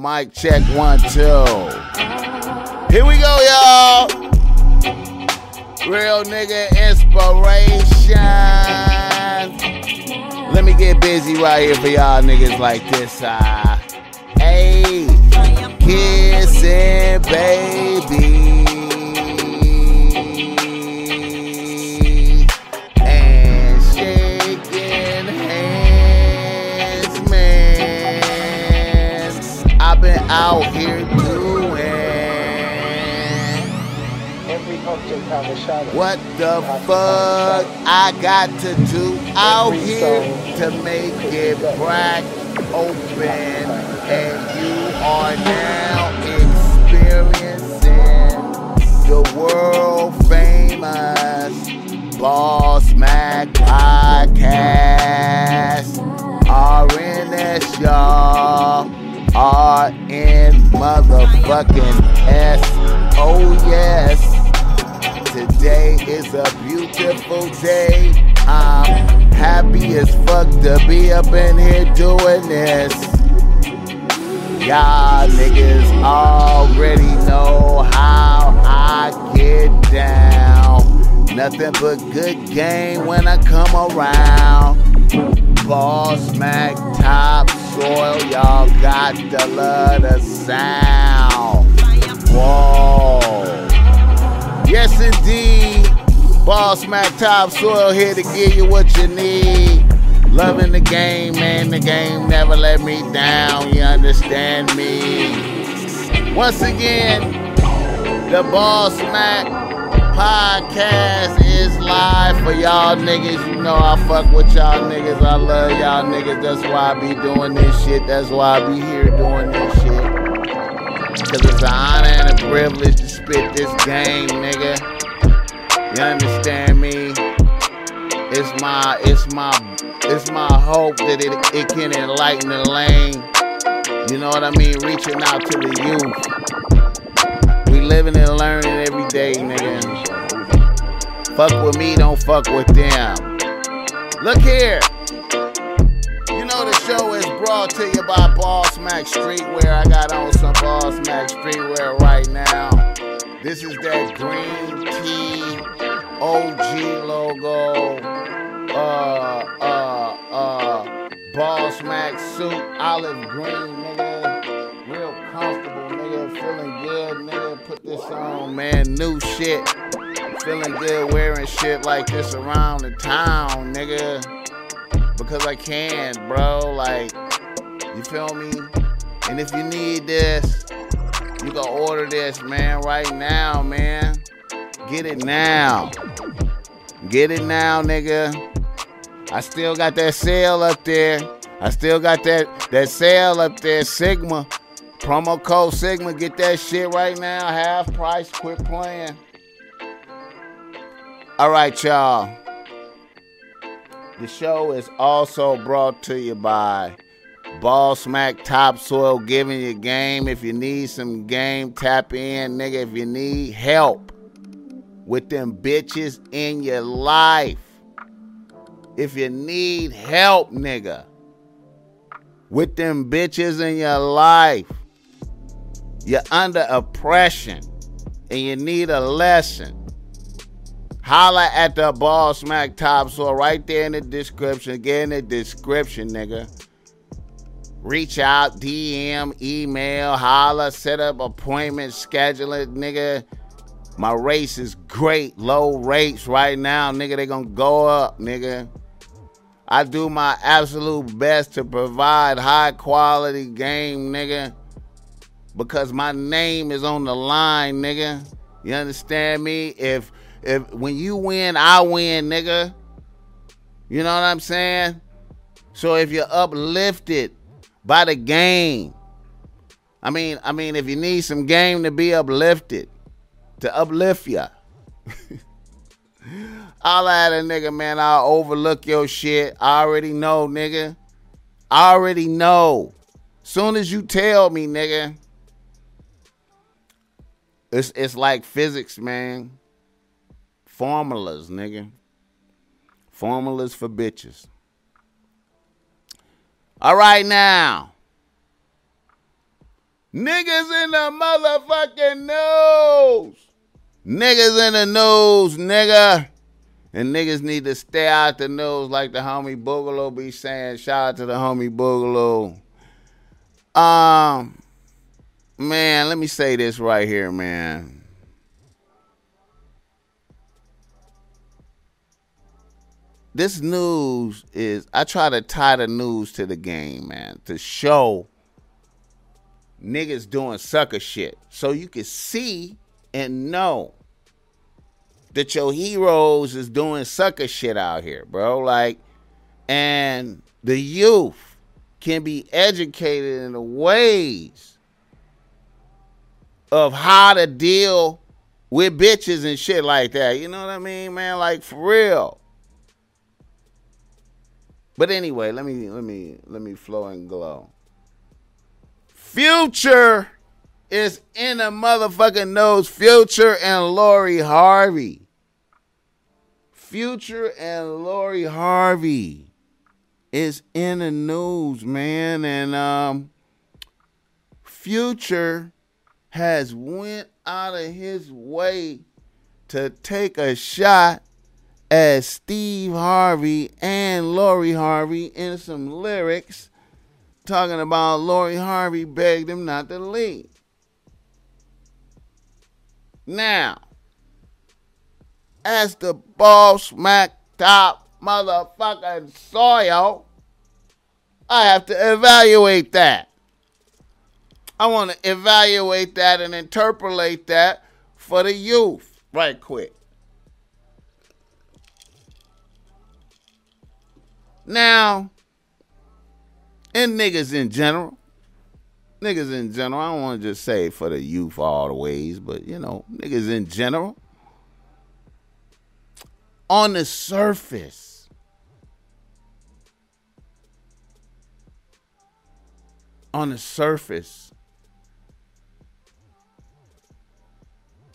Mic check one, two. Here we go, y'all. Real nigga inspiration. Let me get busy right here for y'all niggas like this. Uh, hey, kissing baby. Out here doing. Every object have a shadow. What the fuck I got to do out here to make it crack open? And you are now experiencing the world famous Boss Mac podcast. RNS, y'all. RN motherfucking S. Oh, yes. Today is a beautiful day. I'm happy as fuck to be up in here doing this. Y'all niggas already know how I get down. Nothing but good game when I come around. Boss Mac top soil, y'all got to love the sound. Whoa. Yes, indeed. Boss Mac Topsoil here to give you what you need. Loving the game, man. The game never let me down. You understand me? Once again, the Boss Mac podcast is live for y'all niggas. You know I fuck with y'all niggas. I love y'all niggas. That's why I be doing this shit. That's why I be here doing this shit. Cause it's an honor and a privilege to spit this game, nigga. You understand me? It's my, it's my, it's my hope that it, it can enlighten the lane. You know what I mean? Reaching out to the youth. We living and learning every day. Fuck with me, don't fuck with them. Look here. You know the show is brought to you by Boss Mac Streetwear. I got on some Boss Mac Streetwear right now. This is that green tea OG logo. Uh, uh, uh, Boss Mac suit, olive green, nigga. Real comfortable, nigga. Feeling good, nigga. Put this on, man. New shit. Feeling good wearing shit like this around the town, nigga because I can, bro. Like, you feel me? And if you need this, you can order this, man, right now, man. Get it now. Get it now, nigga. I still got that sale up there. I still got that that sale up there, Sigma. Promo code Sigma, get that shit right now. Half price, quit playing. All right, y'all. The show is also brought to you by Boss Mac Topsoil giving you game. If you need some game, tap in, nigga. If you need help with them bitches in your life, if you need help, nigga, with them bitches in your life, you're under oppression and you need a lesson. Holla at the Boss Mac Topsoil right there in the description. Get in the description, nigga. Reach out, DM, email, holla, set up appointment, schedule it, nigga. My race is great, low rates right now, nigga. They gonna go up, nigga. I do my absolute best to provide high quality game, nigga. Because my name is on the line, nigga. You understand me? If if when you win, I win, nigga. You know what I'm saying? So if you're uplifted by the game, I mean, I mean, if you need some game to be uplifted, to uplift ya. I'll add a nigga, man. I'll overlook your shit. I already know, nigga. I already know. Soon as you tell me, nigga, it's it's like physics, man. Formulas, nigga. Formulas for bitches. All right now. Niggas in the motherfucking news. Niggas in the news, nigga. And niggas need to stay out the news like the homie Boogaloo be saying. Shout out to the homie Boogaloo. Um, man, let me say this right here, man. This news is I try to tie the news to the game, man, to show niggas doing sucker shit. So you can see and know that your heroes is doing sucker shit out here, bro. Like, and the youth can be educated in the ways of how to deal with bitches and shit like that. You know what I mean, man? Like for real. But anyway, let me let me let me flow and glow. Future is in the motherfucking nose. Future and Lori Harvey. Future and Lori Harvey is in the news, man. And um Future has went out of his way to take a shot at Steve Harvey and Lori Harvey in some lyrics talking about Lori Harvey begged him not to leave. Now, as the Boss Mac top motherfucking soil, I have to evaluate that. I want to evaluate that and interpolate that for the youth right quick. Now, and niggas in general, niggas in general, I don't want to just say for the youth all the ways, but you know, niggas in general, on the surface, on the surface,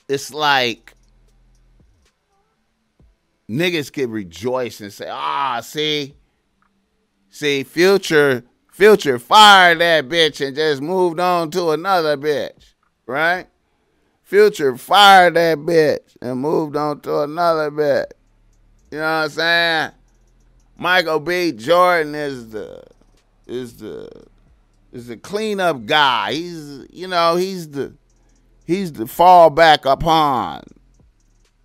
it's like niggas could rejoice and say, ah, see, see, future Future fired that bitch and just moved on to another bitch, right? Future fired that bitch and moved on to another bitch. You know what I'm saying? Michael B. Jordan is the is the is the cleanup guy. He's you know he's the he's the fallback upon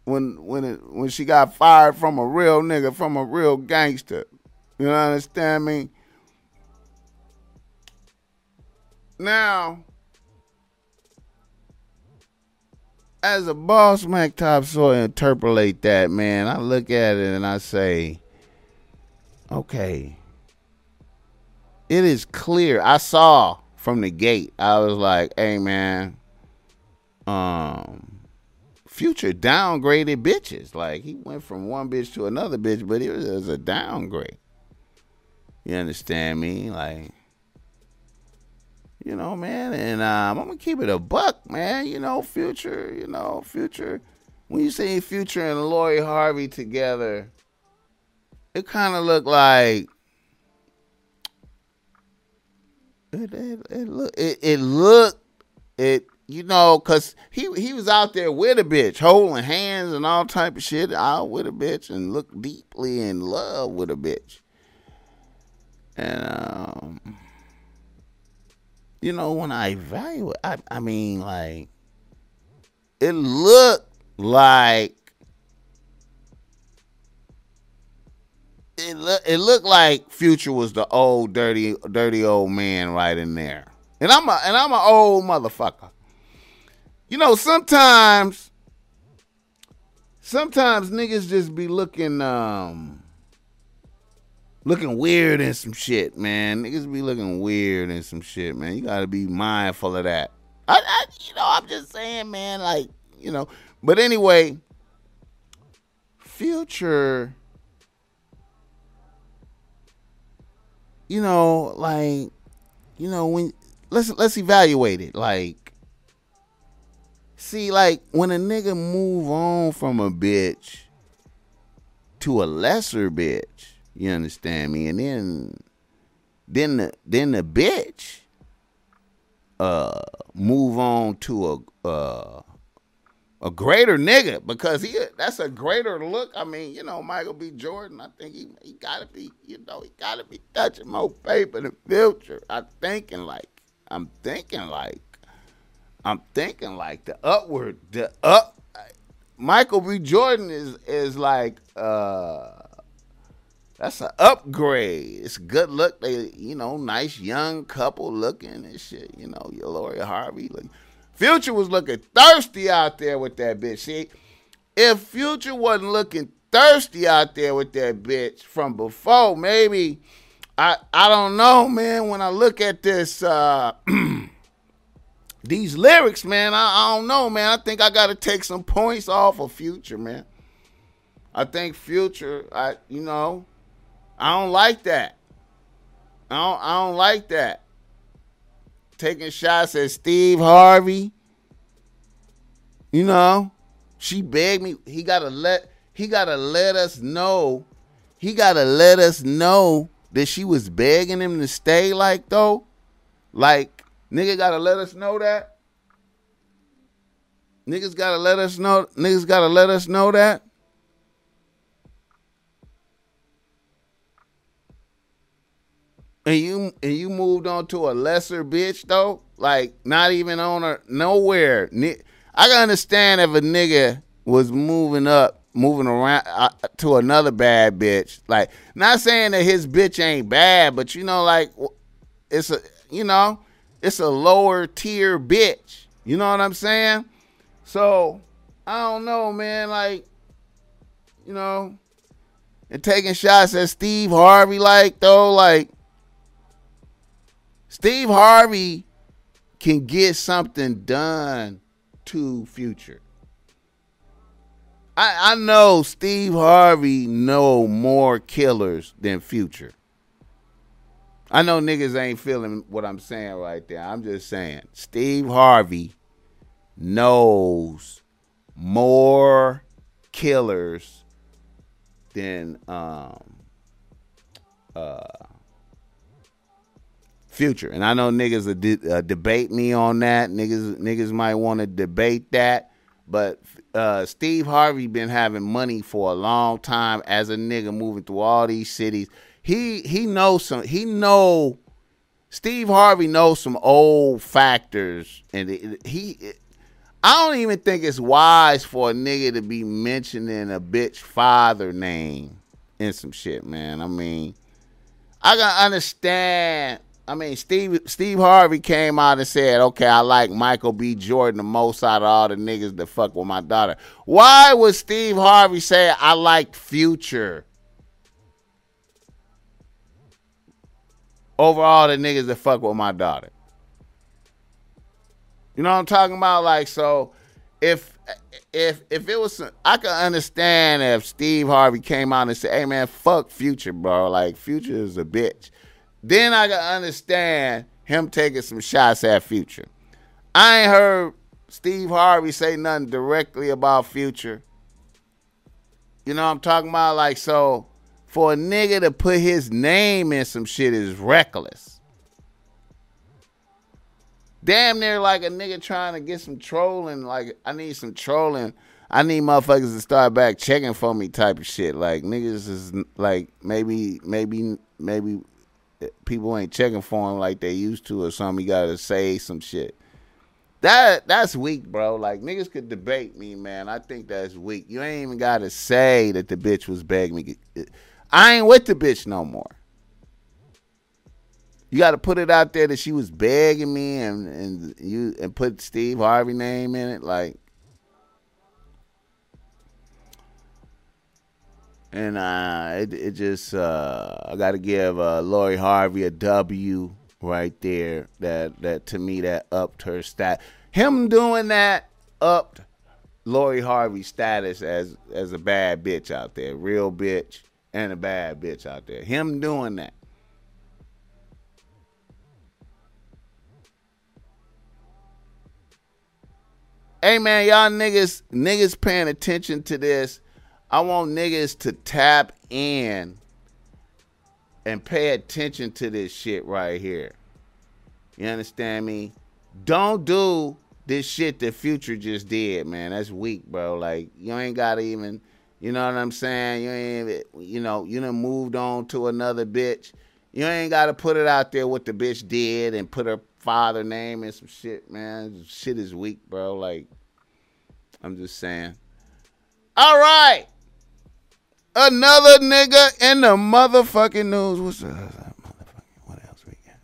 when when it, when she got fired from a real nigga from a real gangster. You understand me? Now, as a boss, Mac Top so interpolate that, man. I look at it and I say, okay, it is clear. I saw from the gate. I was like, hey, man, um, Future downgraded bitches. Like he went from one bitch to another bitch, but it was a downgrade. You understand me? Like you know, man. And um, I'm gonna keep it a buck, man. You know, future. You know, future. When you see Future and Lori Harvey together, it kind of looked like it. It, it look. It, it looked. It. You know, cause he he was out there with a bitch, holding hands and all type of shit, out with a bitch, and looked deeply in love with a bitch. And um you know, when I evaluate, I, I mean, like, it looked like it look it looked like Future was the old dirty dirty old man right in there. And I'm a and I'm an old motherfucker. You know, sometimes sometimes niggas just be looking um looking weird and some shit, man. Niggas be looking weird and some shit, man. You gotta be mindful of that. I, I, you know, I'm just saying, man. Like, you know. But anyway, Future. You know, like, you know, when let's let's evaluate it. Like, see, like when a nigga move on from a bitch to a lesser bitch you understand me? And then then the then the bitch uh move on to a uh a greater nigga because he that's a greater look. I mean, you know, Michael B. Jordan. I think he he gotta be, you know, he gotta be touching more paper than future. I'm thinking like, I'm thinking like, I'm thinking like the upward, the up. Michael B. Jordan is is like uh that's an upgrade. It's good look. They, you know, nice young couple looking and shit. You know, your Lori Harvey. Future was looking thirsty out there with that bitch. See, if Future wasn't looking thirsty out there with that bitch from before, maybe I I don't know, man. When I look at this uh these lyrics, man, I, I don't know, man. I think I gotta take some points off of Future, man. I think Future, I you know, I don't like that. I don't, I don't like that. Taking shots at Steve Harvey. You know, she begged me. He gotta let he gotta let us know. He gotta let us know that she was begging him to stay. Like though, like nigga gotta let us know that. Niggas gotta let us know. Niggas gotta let us know that. And you and you moved on to a lesser bitch though, like not even on her nowhere. I can understand if a nigga was moving up, moving around uh, to another bad bitch. Like not saying that his bitch ain't bad, but you know, like it's a you know, it's a lower tier bitch. You know what I'm saying? So I don't know, man. Like you know, and taking shots at Steve Harvey, like though, like Steve Harvey can get something done to Future. I, I know Steve Harvey know more killers than Future. I know niggas ain't feeling what I'm saying right there. I'm just saying Steve Harvey knows more killers than um uh Future. And I know niggas de- uh, debate me on that. Niggas niggas might want to debate that. But uh, Steve Harvey been having money for a long time as a nigga moving through all these cities. He he knows some. He know. Steve Harvey knows some old factors, and it, he. It, I don't even think it's wise for a nigga to be mentioning a bitch father name in some shit, man. I mean, I can understand I mean, Steve Steve Harvey came out and said, "Okay, I like Michael B. Jordan the most out of all the niggas that fuck with my daughter." Why would Steve Harvey say I like Future over all the niggas that fuck with my daughter? You know what I'm talking about? Like, so if if if it was, I could understand if Steve Harvey came out and said, "Hey man, fuck Future, bro. Like Future is a bitch." Then I can understand him taking some shots at Future. I ain't heard Steve Harvey say nothing directly about Future. You know I'm talking about? Like, so for a nigga to put his name in some shit is reckless. Damn near like a nigga trying to get some trolling. Like, I need some trolling. I need motherfuckers to start back checking for me type of shit. Like, niggas is like, maybe, maybe, maybe people ain't checking for him like they used to or something. You gotta say some shit. That that's weak, bro. Like niggas could debate me, man. I think that's weak. You ain't even gotta say that the bitch was begging me. I ain't with the bitch no more. You got to put it out there that she was begging me, and and you and put Steve Harvey name in it. Like and uh, it it just uh, I got to give uh, Lori Harvey a W right there. That that to me that upped her stat. Him doing that upped Lori Harvey's status as as a bad bitch out there, real bitch and a bad bitch out there. Him doing that. Hey man, y'all niggas niggas paying attention to this I want niggas to tap in and pay attention to this shit right here. You understand me? don't do this shit that Future just did, man. That's weak, bro. Like you ain't gotta even, you know what I'm saying? You ain't, you know, you done moved on to another bitch. You ain't gotta put it out there what the bitch did and put her father name and some shit, man. Shit is weak, bro. Like I'm just saying. All right. Another nigga in the motherfucking news. What's up? What else we got?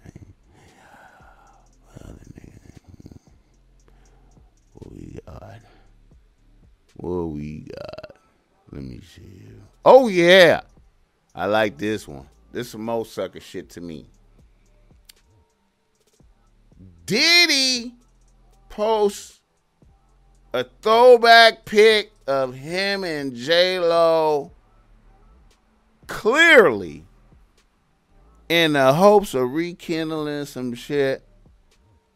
What we got? What we got? Let me see. Oh yeah. I like this one. This is most sucker shit to me. Diddy posts a throwback pic of him and J Lo clearly in the hopes of rekindling some shit.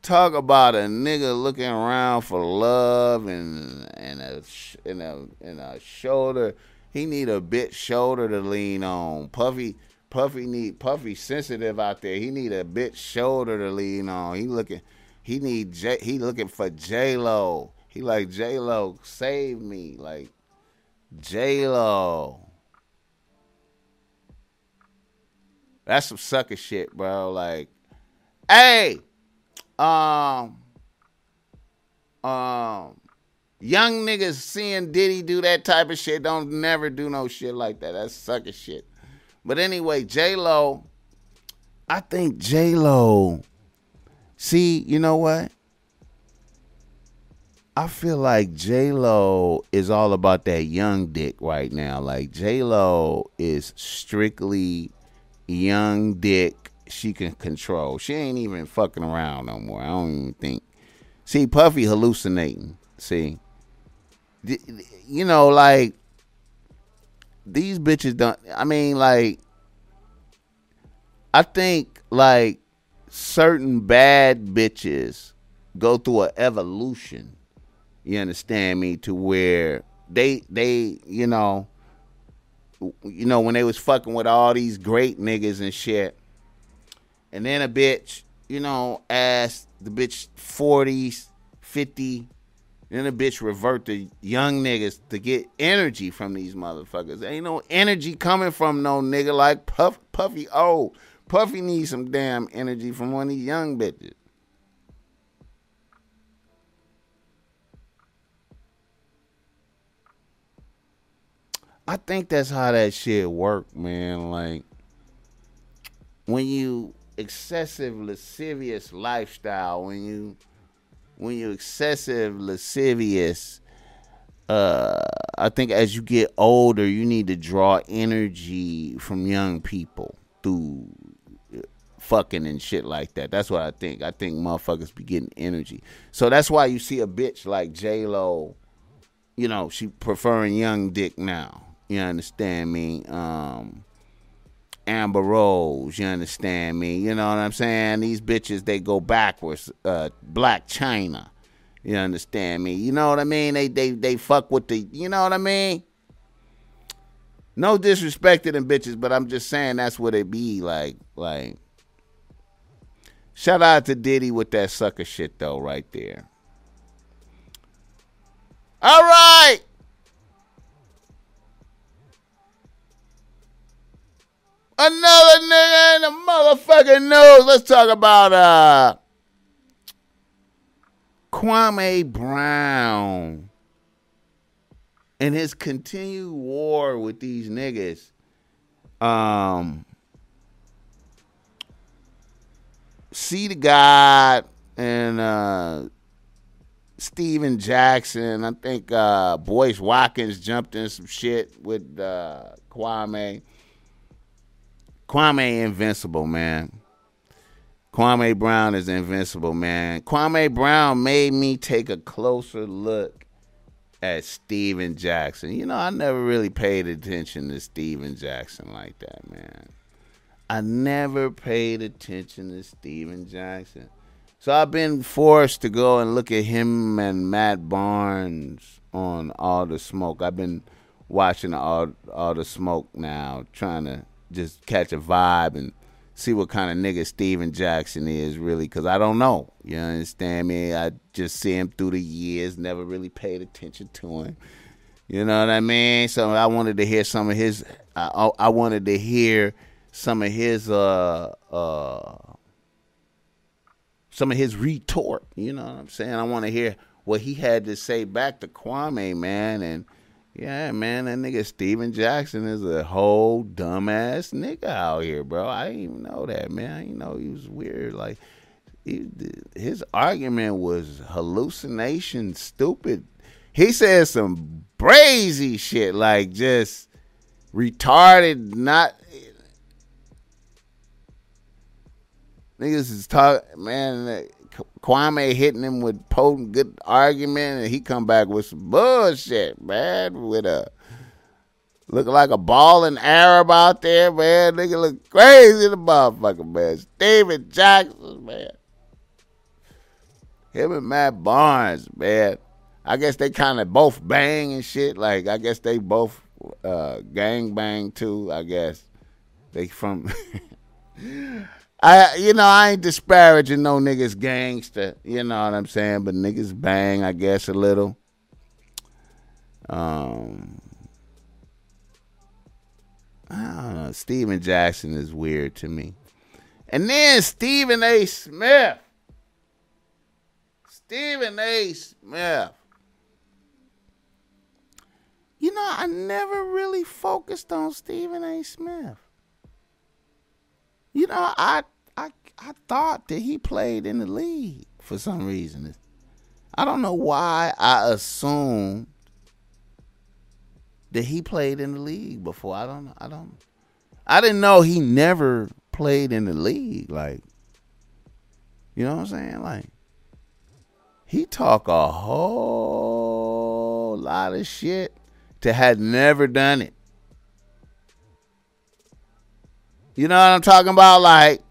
Talk about a nigga looking around for love and and a and a and a shoulder. He need a bit shoulder to lean on. Puffy Puffy need Puffy sensitive out there. He need a bit shoulder to lean on. He looking he need J he looking for J Lo. He like J Lo save me like J Lo. That's some sucker shit, bro. Like, hey, um, um, young niggas seeing Diddy do that type of shit don't never do no shit like that. That's sucker shit. But anyway, J Lo, I think J Lo. See, you know what? I feel like J Lo is all about that young dick right now. Like J Lo is strictly young dick she can control. She ain't even fucking around no more. I don't even think. See, Puffy hallucinating. See, you know, like these bitches don't. I mean, like, I think like certain bad bitches go through an evolution. You understand me? To where they they you know you know, when they was fucking with all these great niggas and shit. And then a bitch, you know, asked the bitch 40s, 50, then a bitch revert to young niggas to get energy from these motherfuckers. Ain't no energy coming from no nigga like Puff, Puffy. Oh, Puffy needs some damn energy from one of these young bitches. I think that's how that shit work, man. Like when you excessive lascivious lifestyle, when you when you excessive lascivious uh I think as you get older, you need to draw energy from young people through uh, fucking and shit like that. That's what I think. I think motherfuckers be getting energy. So that's why you see a bitch like J Lo, you know, she preferring young dick now. You understand me? Um, Amber Rose, you understand me? You know what I'm saying? These bitches, they go backwards. Uh, Blac Chyna, you understand me? You know what I mean? They they they fuck with the, you know what I mean? No disrespect to them bitches, but I'm just saying that's what it be like. Like, shout out to Diddy with that sucker shit though, right there. All right. Another nigga in the motherfucking news. Let's talk about uh Kwame Brown and his continued war with these niggas. Um See the God and uh Stephen Jackson. I think uh Boyce Watkins jumped in some shit with uh Kwame. Kwame invincible, man. Kwame Brown is invincible, man. Kwame Brown made me take a closer look at Stephen Jackson. You know, I never really paid attention to Stephen Jackson like that, man. I never paid attention to Stephen Jackson. So I've been forced to go and look at him and Matt Barnes on All the Smoke. I've been watching all all the smoke now, trying to just catch a vibe and see what kind of nigga Stephen Jackson is really, cause I don't know. You understand me? I just see him through the years, never really paid attention to him. You know what I mean? So I wanted to hear some of his. I, I wanted to hear some of his uh uh some of his retort. You know what I'm saying? I want to hear what he had to say back to Kwame, man, and yeah, man, that nigga Stephen Jackson is a whole dumbass nigga out here, bro. I didn't even know that, man. I didn't know he was weird. Like, he, his argument was hallucination, stupid. He said some crazy shit, like just retarded, not. Niggas is talking, man. Kwame hitting him with potent good argument, and he come back with some bullshit, man. With a look like a balling Arab out there, man. Nigga look crazy, the motherfucker, man. Stephen Jackson, man. Him and Matt Barnes, man. I guess they kind of both bang and shit. Like I guess they both uh, gang bang too. I guess they from. I you know I ain't disparaging no niggas gangster, you know what I'm saying, but niggas bang I guess a little. Um, I don't know. Stephen Jackson is weird to me, and then Stephen A. Smith. Stephen A. Smith. You know, I never really focused on Stephen A. Smith. You know, I I I thought that he played in the league for some reason. I don't know why I assumed that he played in the league before. I don't I don't I didn't know he never played in the league like you know what I'm saying? Like he talk a whole lot of shit to had never done it. You know what I'm talking about? Like,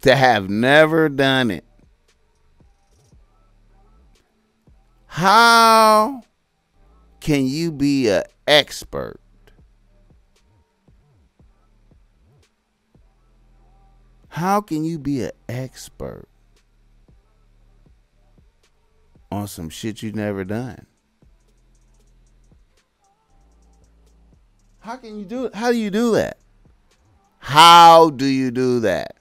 to have never done it. How can you be an expert? How can you be an expert on some shit you've never done? How can you do it? How do you do that? How do you do that?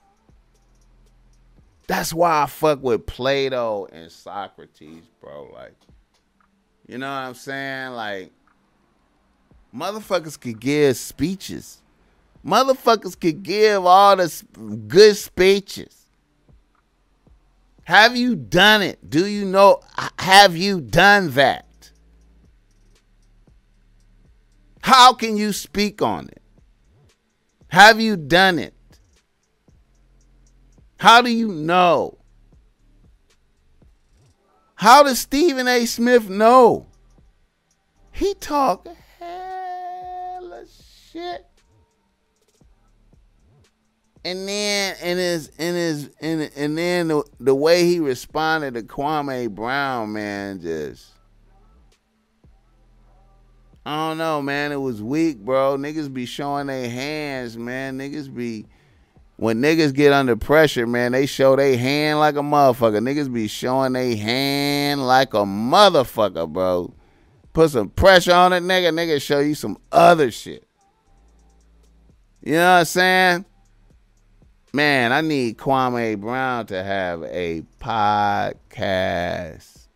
That's why I fuck with Plato and Socrates, bro. Like, you know what I'm saying? Like, motherfuckers could give speeches. Motherfuckers could give all the good speeches. Have you done it? Do you know? Have you done that? How can you speak on it? Have you done it? How do you know? How does Stephen A. Smith know? He talk hella shit. And then in his in his in and then the, the way he responded to Kwame Brown, man, just I don't know, man. It was weak, bro. Niggas be showing their hands, man. Niggas be when niggas get under pressure, man, they show their hand like a motherfucker. Niggas be showing their hand like a motherfucker, bro. Put some pressure on it, nigga. Nigga show you some other shit. You know what I'm saying? Man, I need Kwame Brown to have a podcast.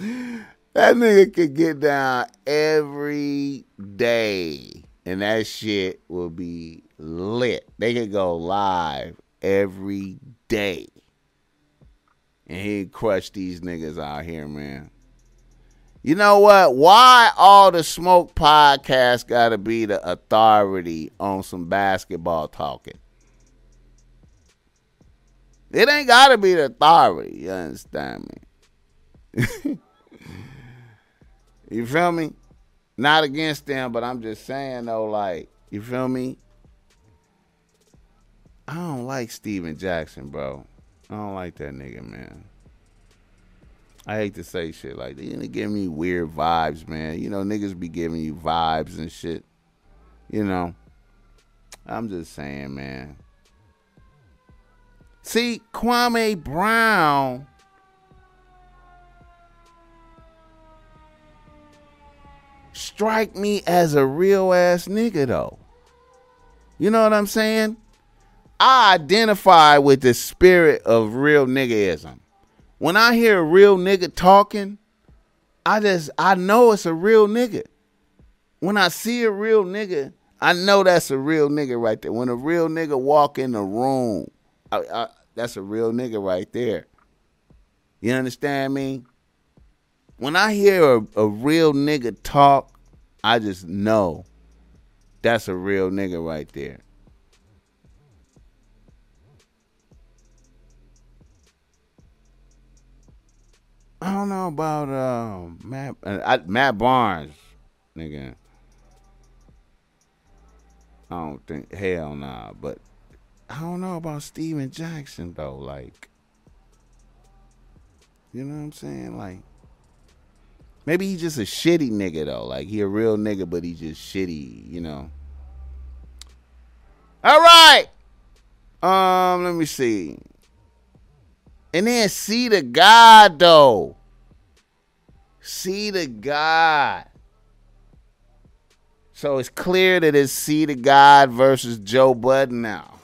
That nigga could get down every day and that shit will be lit. They could go live every day. And he'd crush these niggas out here, man. You know what? Why all the smoke podcasts gotta be the authority on some basketball talking? It ain't gotta be the authority, you understand me? You feel me? Not against them, but I'm just saying though, like, you feel me? I don't like Stephen Jackson, bro. I don't like that nigga, man. I hate to say shit like that. You give me weird vibes, man. You know, niggas be giving you vibes and shit. You know. I'm just saying, man. See, Kwame Brown strike me as a real ass nigga though. You know what I'm saying? I identify with the spirit of real niggaism. When I hear a real nigga talking, I just I know it's a real nigga. When I see a real nigga, I know that's a real nigga right there. When a real nigga walk in the room, I, I, that's a real nigga right there. You understand me? When I hear a, a real nigga talk, I just know that's a real nigga right there. I don't know about uh, Matt uh, Matt Barnes, nigga. I don't think hell nah, but I don't know about Stephen Jackson though. Like, you know what I'm saying? Like, maybe he's just a shitty nigga though. Like he a real nigga, but he just shitty. You know. All right. Um, let me see. And then see the God though. See the God. So it's clear that it's see the God versus Joe Budden now.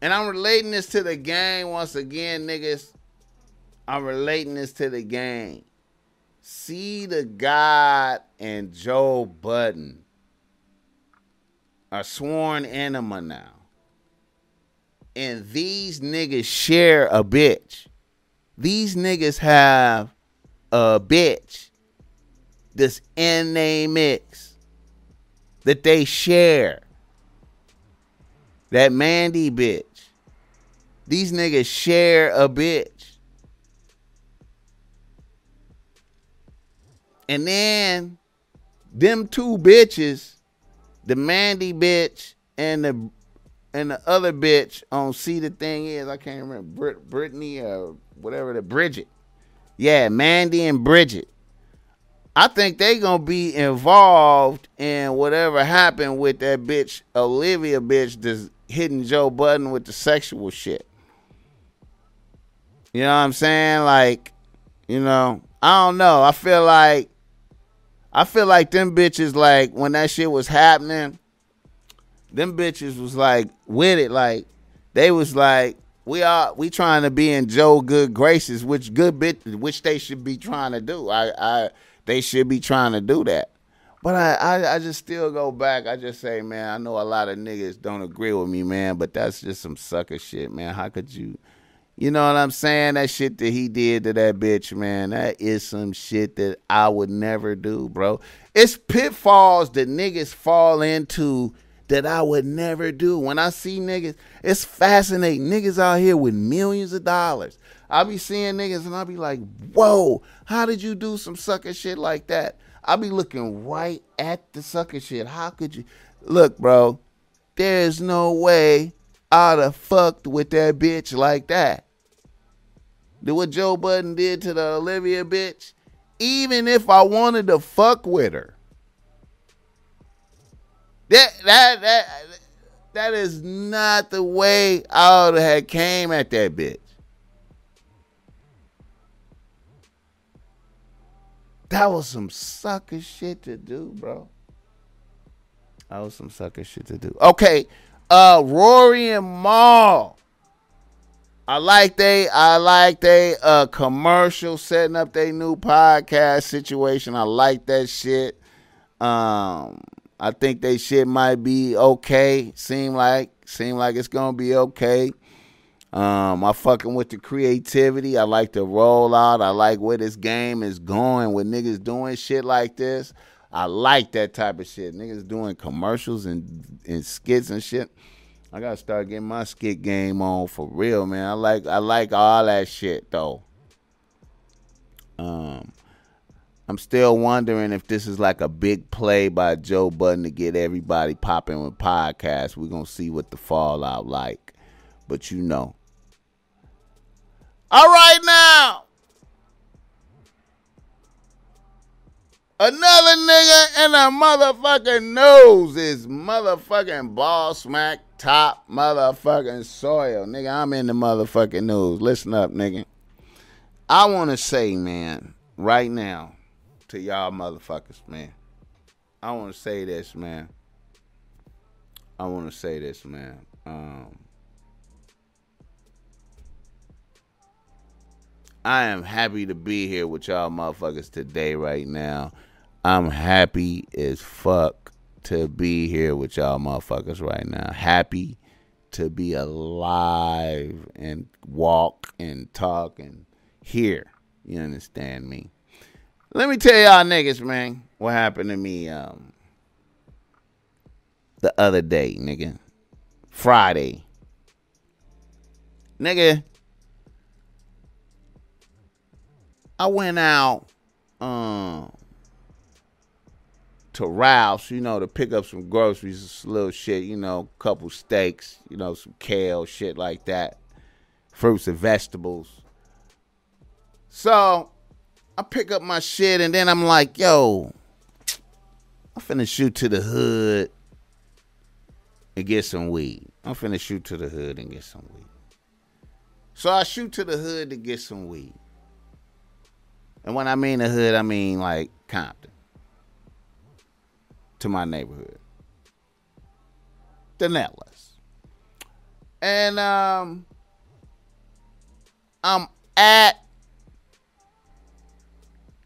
And I'm relating this to the game once again, niggas. I'm relating this to the game. See the God and Joe Budden are sworn enema now and these niggas share a bitch. These niggas have a bitch this in mix that they share. That Mandy bitch. These niggas share a bitch. And then them two bitches, the Mandy bitch and the and the other bitch on See the Thing Is, I can't remember, Brit- Brittany or whatever, the Bridget. Yeah, Mandy and Bridget. I think they gonna be involved in whatever happened with that bitch, Olivia bitch, that's hitting Joe Budden with the sexual shit. You know what I'm saying? Like, you know, I don't know. I feel like, I feel like them bitches, like, when that shit was happening, them bitches was like with it. Like they was like, we are we trying to be in Joe good graces, which good bit which they should be trying to do. I I they should be trying to do that. But I, I, I just still go back. I just say, man, I know a lot of niggas don't agree with me, man, but that's just some sucker shit, man. How could you you know what I'm saying? That shit that he did to that bitch, man, that is some shit that I would never do, bro. It's pitfalls that niggas fall into that I would never do. When I see niggas, it's fascinating. Niggas out here with millions of dollars. I be seeing niggas and I be like, whoa, how did you do some sucker shit like that? I be looking right at the sucker shit. How could you? Look, bro, there's no way I'd have fucked with that bitch like that. Do what Joe Budden did to the Olivia bitch? Even if I wanted to fuck with her, that that that that is not the way I would have came at that bitch. That was some sucker shit to do, bro. That was some sucker shit to do. Okay, uh, Rory and Mal. I like they I like they uh commercial setting up their new podcast situation. I like that shit. Um I think they shit might be okay. Seem like seem like it's gonna be okay. Um, I fucking with the creativity. I like the rollout. I like where this game is going with niggas doing shit like this. I like that type of shit. Niggas doing commercials and, and skits and shit. I gotta start getting my skit game on for real, man. I like I like all that shit though. Um, I'm still wondering if this is like a big play by Joe Budden to get everybody popping with podcasts. We're gonna see what the fallout like. But you know. All right now. Another nigga in the motherfucking nose is motherfucking Boss Mac top motherfucking soil. Nigga, I'm in the motherfucking nose. Listen up, nigga. I want to say, man, right now to y'all motherfuckers, man. I want to say this, man. I want to say this, man. Um, I am happy to be here with y'all motherfuckers today, right now. I'm happy as fuck to be here with y'all motherfuckers right now. Happy to be alive and walk and talk and hear. You understand me? Let me tell y'all niggas, man, what happened to me um the other day, nigga. Friday. Nigga, I went out um to Ralph's, you know, to pick up some groceries, little shit, you know, couple steaks, you know, some kale, shit like that, fruits and vegetables. So I pick up my shit and then I'm like, yo, I'm finna shoot to the hood and get some weed. I'm finna shoot to the hood and get some weed. So I shoot to the hood to get some weed. And when I mean the hood, I mean like Compton. To my neighborhood. Netless. And um I'm at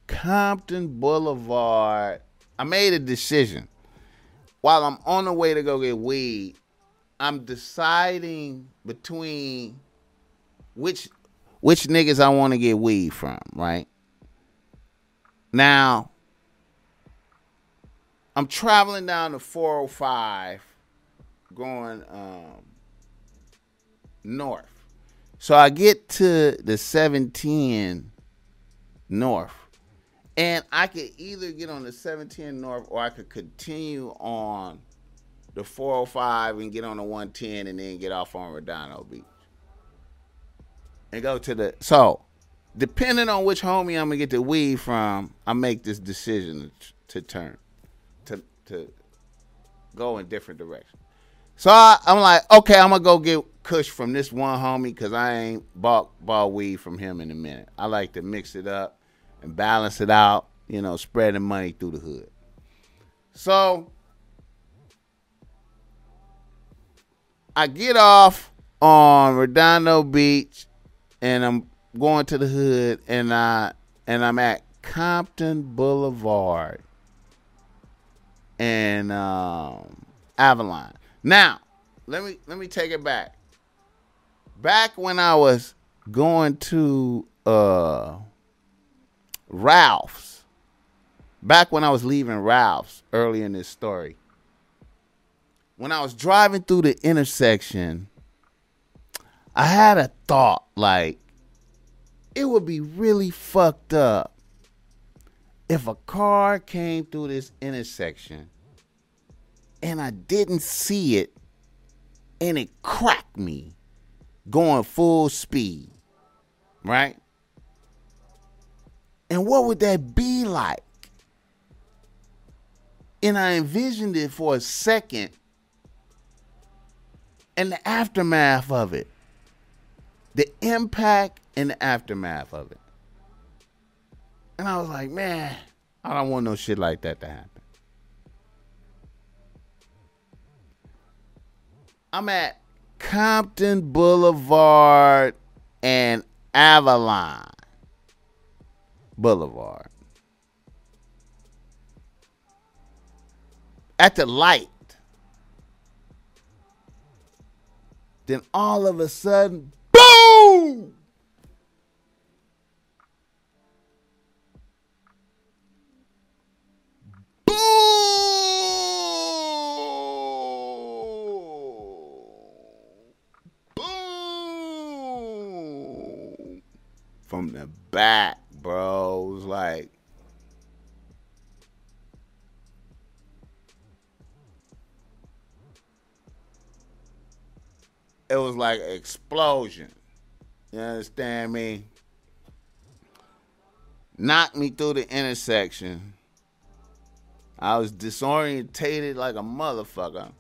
Compton Boulevard. I made a decision. While I'm on the way to go get weed, I'm deciding between which which niggas I want to get weed from, right? Now, I'm traveling down the 405 going um, north. So I get to the 710 north. And I could either get on the 710 north or I could continue on the 405 and get on the 110 and then get off on Redondo Beach. And go to the so depending on which homie I'm gonna get the weed from, I make this decision to, turn, to to go in different direction. So I, am like, okay, I'm gonna go get Kush from this one homie because I ain't bought bought weed from him in a minute. I like to mix it up and balance it out, you know, spreading money through the hood. So I get off on Redondo Beach and I'm going to the hood and I and I'm at Compton Boulevard and um, Avalon. Now, let me let me take it back. Back when I was going to uh, Ralph's, back when I was leaving Ralph's early in this story, when I was driving through the intersection, I had a thought like, it would be really fucked up if a car came through this intersection and I didn't see it and it cracked me going full speed, right? And what would that be like? And I envisioned it for a second and the aftermath of it, the impact and the aftermath of it. And I was like, man, I don't want no shit like that to happen. I'm at Compton Boulevard and Avalon Boulevard. At the light. Then all of a sudden, boom! from the back, bro. It was like it was like explosion. You understand me? Knocked me through the intersection. I was disorientated like a motherfucker.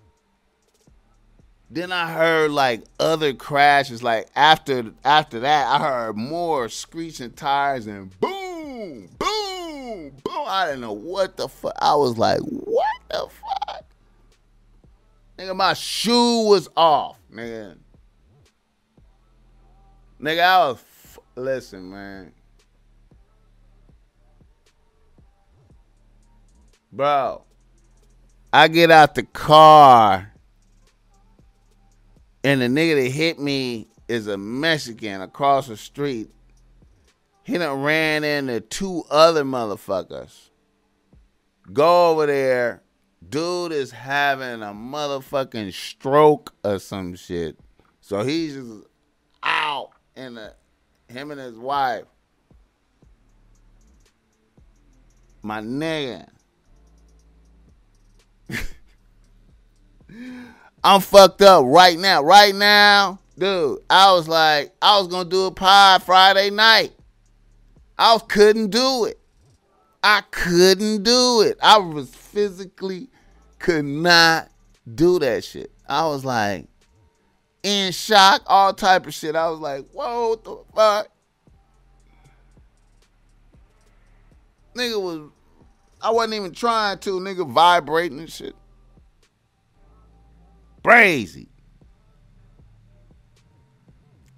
Then I heard like other crashes. Like after after that, I heard more screeching tires and boom, boom, boom. I didn't know what the fuck. I was like, what the fuck? Nigga, my shoe was off, nigga. Nigga, I was. F- Listen, man. Bro, I get out the car, and the nigga that hit me is a Mexican across the street. He done ran into two other motherfuckers. Go over there. Dude is having a motherfucking stroke or some shit. So he's just out in the uh, him and his wife. My nigga. I'm fucked up right now. Right now, dude, I was like, I was gonna do a pod Friday night. I couldn't do it. I couldn't do it. I was physically could not do that shit. I was like in shock, all type of shit. I was like, whoa, what the fuck? Nigga was I wasn't even trying to, nigga vibrating and shit. Crazy.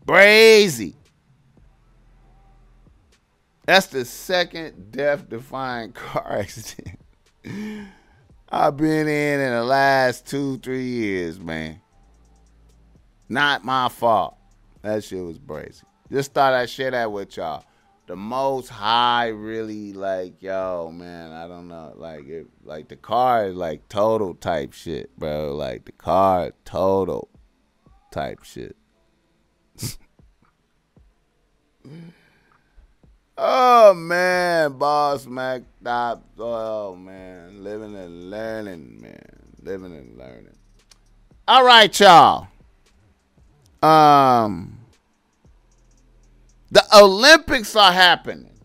Crazy. That's the second death defying car accident I've been in in the last two, three years, man. Not my fault. That shit was crazy. Just thought I'd share that with y'all. The most high really like, yo, man, I don't know. Like it like the car is like total type shit, bro. Like the car total type shit. Oh man, boss Mac stop. Oh man, living and learning, man. Living and learning. All right, y'all. Um the Olympics are happening.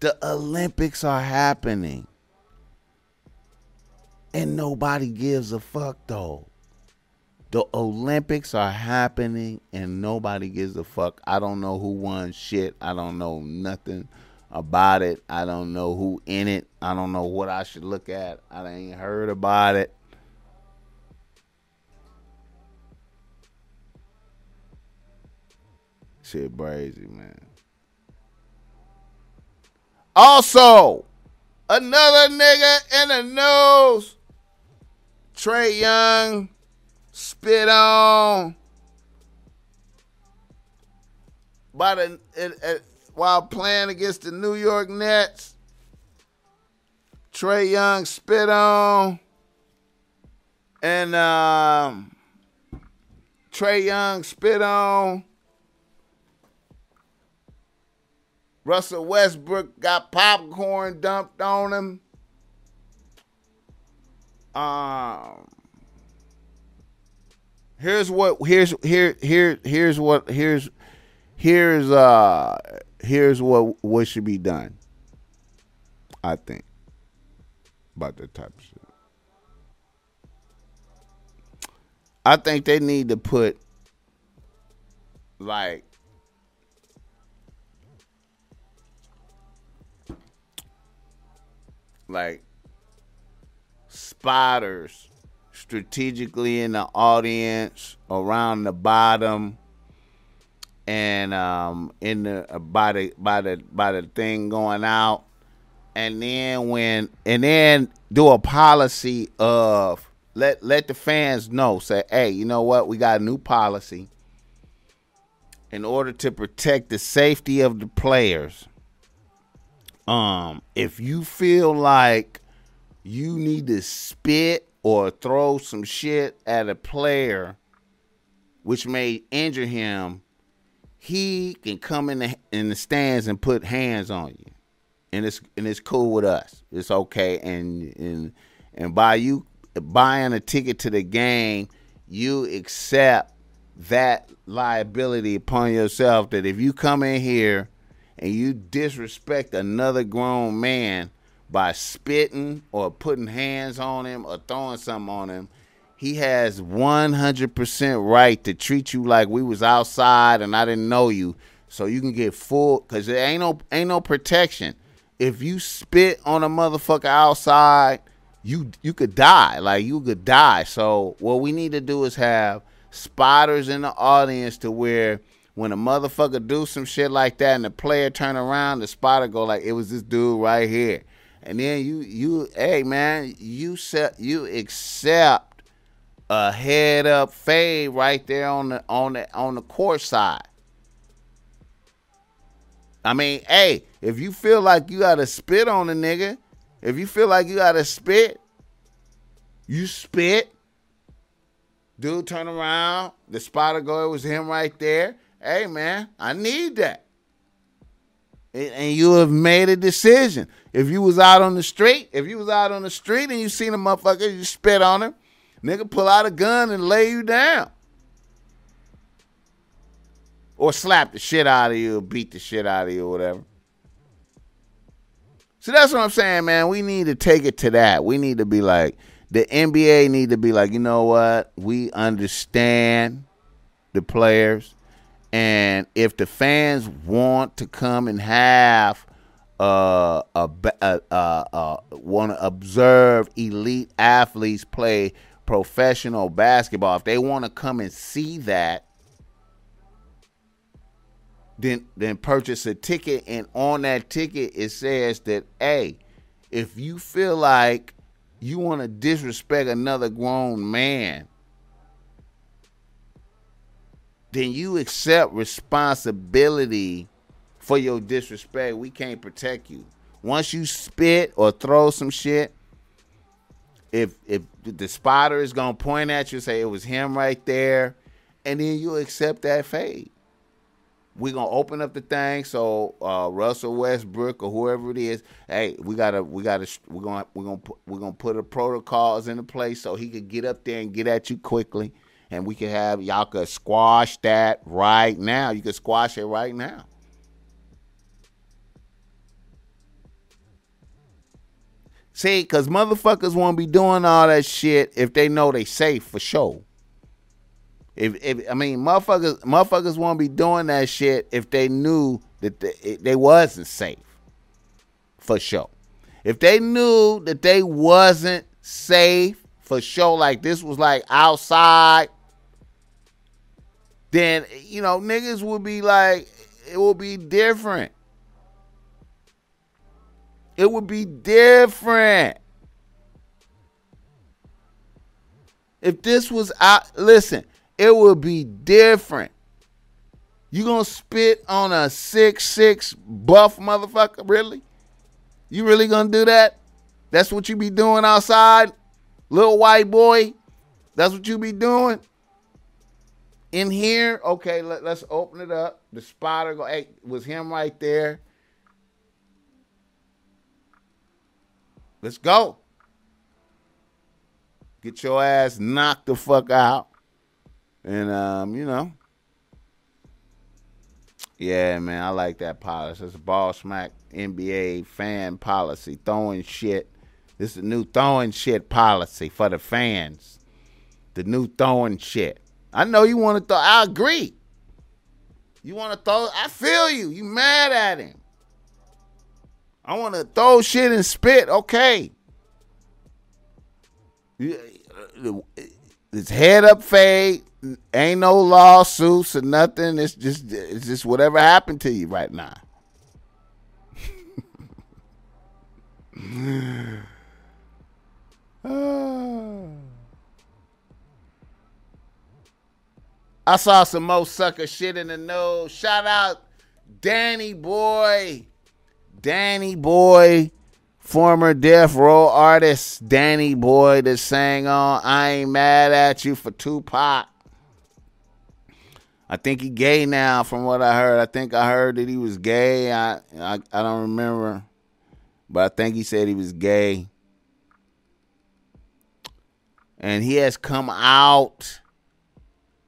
The Olympics are happening. And nobody gives a fuck though. The Olympics are happening and nobody gives a fuck. I don't know who won shit. I don't know nothing about it. I don't know who in it. I don't know what I should look at. I ain't heard about it. Shit crazy, man. Also, another nigga in the news. Trae Young spit on by the while playing against the New York Nets. Trae Young spit on, and um, Trae Young spit on. Russell Westbrook got popcorn dumped on him. Um, here's what here's here here here's what here's here's uh here's what what should be done. I think about that type of shit. I think they need to put like like spotters strategically in the audience around the bottom and um in the uh, by the by the by the thing going out. And then when and then do a policy of let let the fans know say hey you know what? We got a new policy. In order to protect the safety of the players um if you feel like you need to spit or throw some shit at a player which may injure him he can come in the in the stands and put hands on you. And it's and it's cool with us. It's okay. And and and by you buying a ticket to the game you accept that liability upon yourself that if you come in here and you disrespect another grown man by spitting or putting hands on him or throwing something on him, he has 100% right to treat you like we was outside and I didn't know you. So you can get full cuz there ain't no ain't no protection. If you spit on a motherfucker outside, you you could die. Like you could die. So what we need to do is have spotters in the audience to where when a motherfucker do some shit like that and the player turn around, the spotter go like, it was this dude right here. And then you you hey man, you set you accept a head up fade right there on the on the on the court side. I mean, hey, if you feel like you gotta spit on a nigga, if you feel like you gotta spit, you spit. Dude turn around, the spotter go, it was him right there. Hey man, I need that. And you have made a decision. If you was out on the street, if you was out on the street and you seen a motherfucker, you spit on him, nigga pull out a gun and lay you down. Or slap the shit out of you or beat the shit out of you or whatever. So that's what I'm saying, man. We need to take it to that. We need to be like, the NBA need to be like, you know what? We understand the players. And if the fans want to come and have uh, a, a, a, a want to observe elite athletes play professional basketball, if they want to come and see that, then then purchase a ticket, and on that ticket it says that, hey, if you feel like you want to disrespect another grown man then you accept responsibility for your disrespect. We can't protect you. Once you spit or throw some shit, if if the spotter is gonna point at you, say it was him right there, and then you accept that fade. We're gonna open up the thing so uh, Russell Westbrook or whoever it is, hey, we gotta we gotta we're gonna we're gonna put, we're gonna put the protocols into place so he could get up there and get at you quickly and we could have y'all could squash that right now. You could squash it right now. See, because motherfuckers won't be doing all that shit if they know they safe for sure. If, if I mean motherfuckers motherfuckers won't be doing that shit if they knew that they, they wasn't safe for sure. If they knew that they wasn't safe for sure, like this was like outside then you know niggas would be like it would be different. It would be different. If this was out, listen, it would be different. You gonna spit on a six six buff motherfucker? Really? You really gonna do that? That's what you be doing outside, little white boy. That's what you be doing in here, okay, let, us open it up. The spotter go, hey, was him right there. Let's go. Get your ass knocked the fuck out. And um, you know. Yeah, man, I like that policy. It's a Boss Mac NBA fan policy. Throwing shit. This is the new throwing shit policy for the fans. The new throwing shit. I know you want to throw. I agree. You want to throw. I feel you. You mad at him. I want to throw shit and spit. Okay. Uh, it's head up fade. Ain't no lawsuits or nothing. It's just it's just whatever happened to you right now. I saw some more sucker shit in the nose. Shout out Danny Boy. Danny Boy, former Death Row artist. Danny Boy that sang on I Ain't Mad at You for Tupac. I think he gay now from what I heard. I think I heard that he was gay. I I, I don't remember. But I think he said he was gay. And he has come out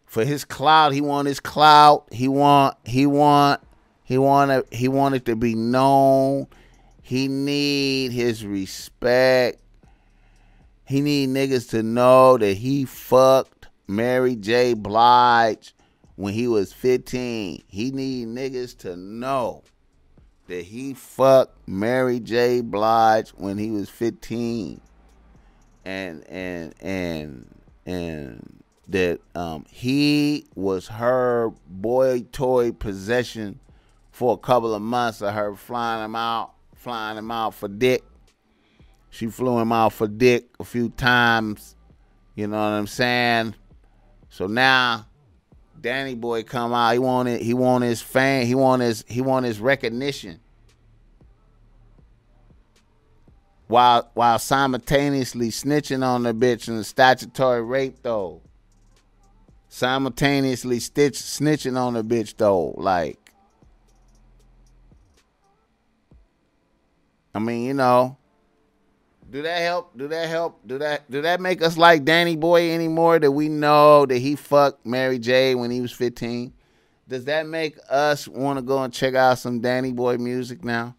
for his clout. He want his clout. He want he want he wanted he wanted to be known. He need his respect. He need niggas to know that he fucked Mary J. Blige when he was 15. He need niggas to know that he fucked Mary J. Blige when he was 15. And and and and that um, he was her boy toy possession for a couple of months of her flying him out, flying him out for dick. She flew him out for dick a few times. You know what I'm saying? So now Danny Boy come out. He wanted he want his fame. He want his he want his recognition. While while simultaneously snitching on the bitch in the statutory rape though. Simultaneously stitch snitching on the bitch though. Like I mean, you know, do that help? Do that help? Do that do that make us like Danny Boy anymore? That we know that he fucked Mary J when he was 15? Does that make us want to go and check out some Danny Boy music now?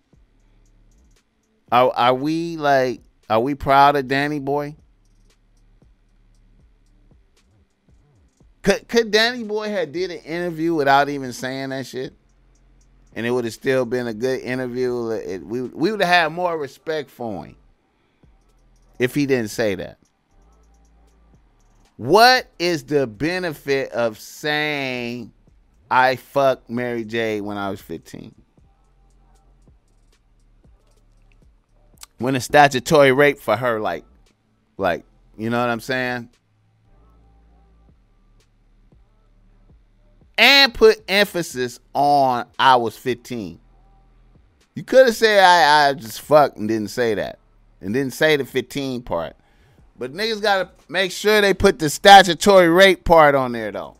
Are are we like are we proud of Danny Boy? Could could Danny Boy have did an interview without even saying that shit? And it would have still been a good interview. It, we we would have had more respect for him if he didn't say that. What is the benefit of saying I fucked Mary J when I was 15? When a statutory rape for her, like, like, you know what I'm saying? And put emphasis on I was 15. You could have said I, I just fucked and didn't say that and didn't say the 15 part. But niggas gotta make sure they put the statutory rape part on there though.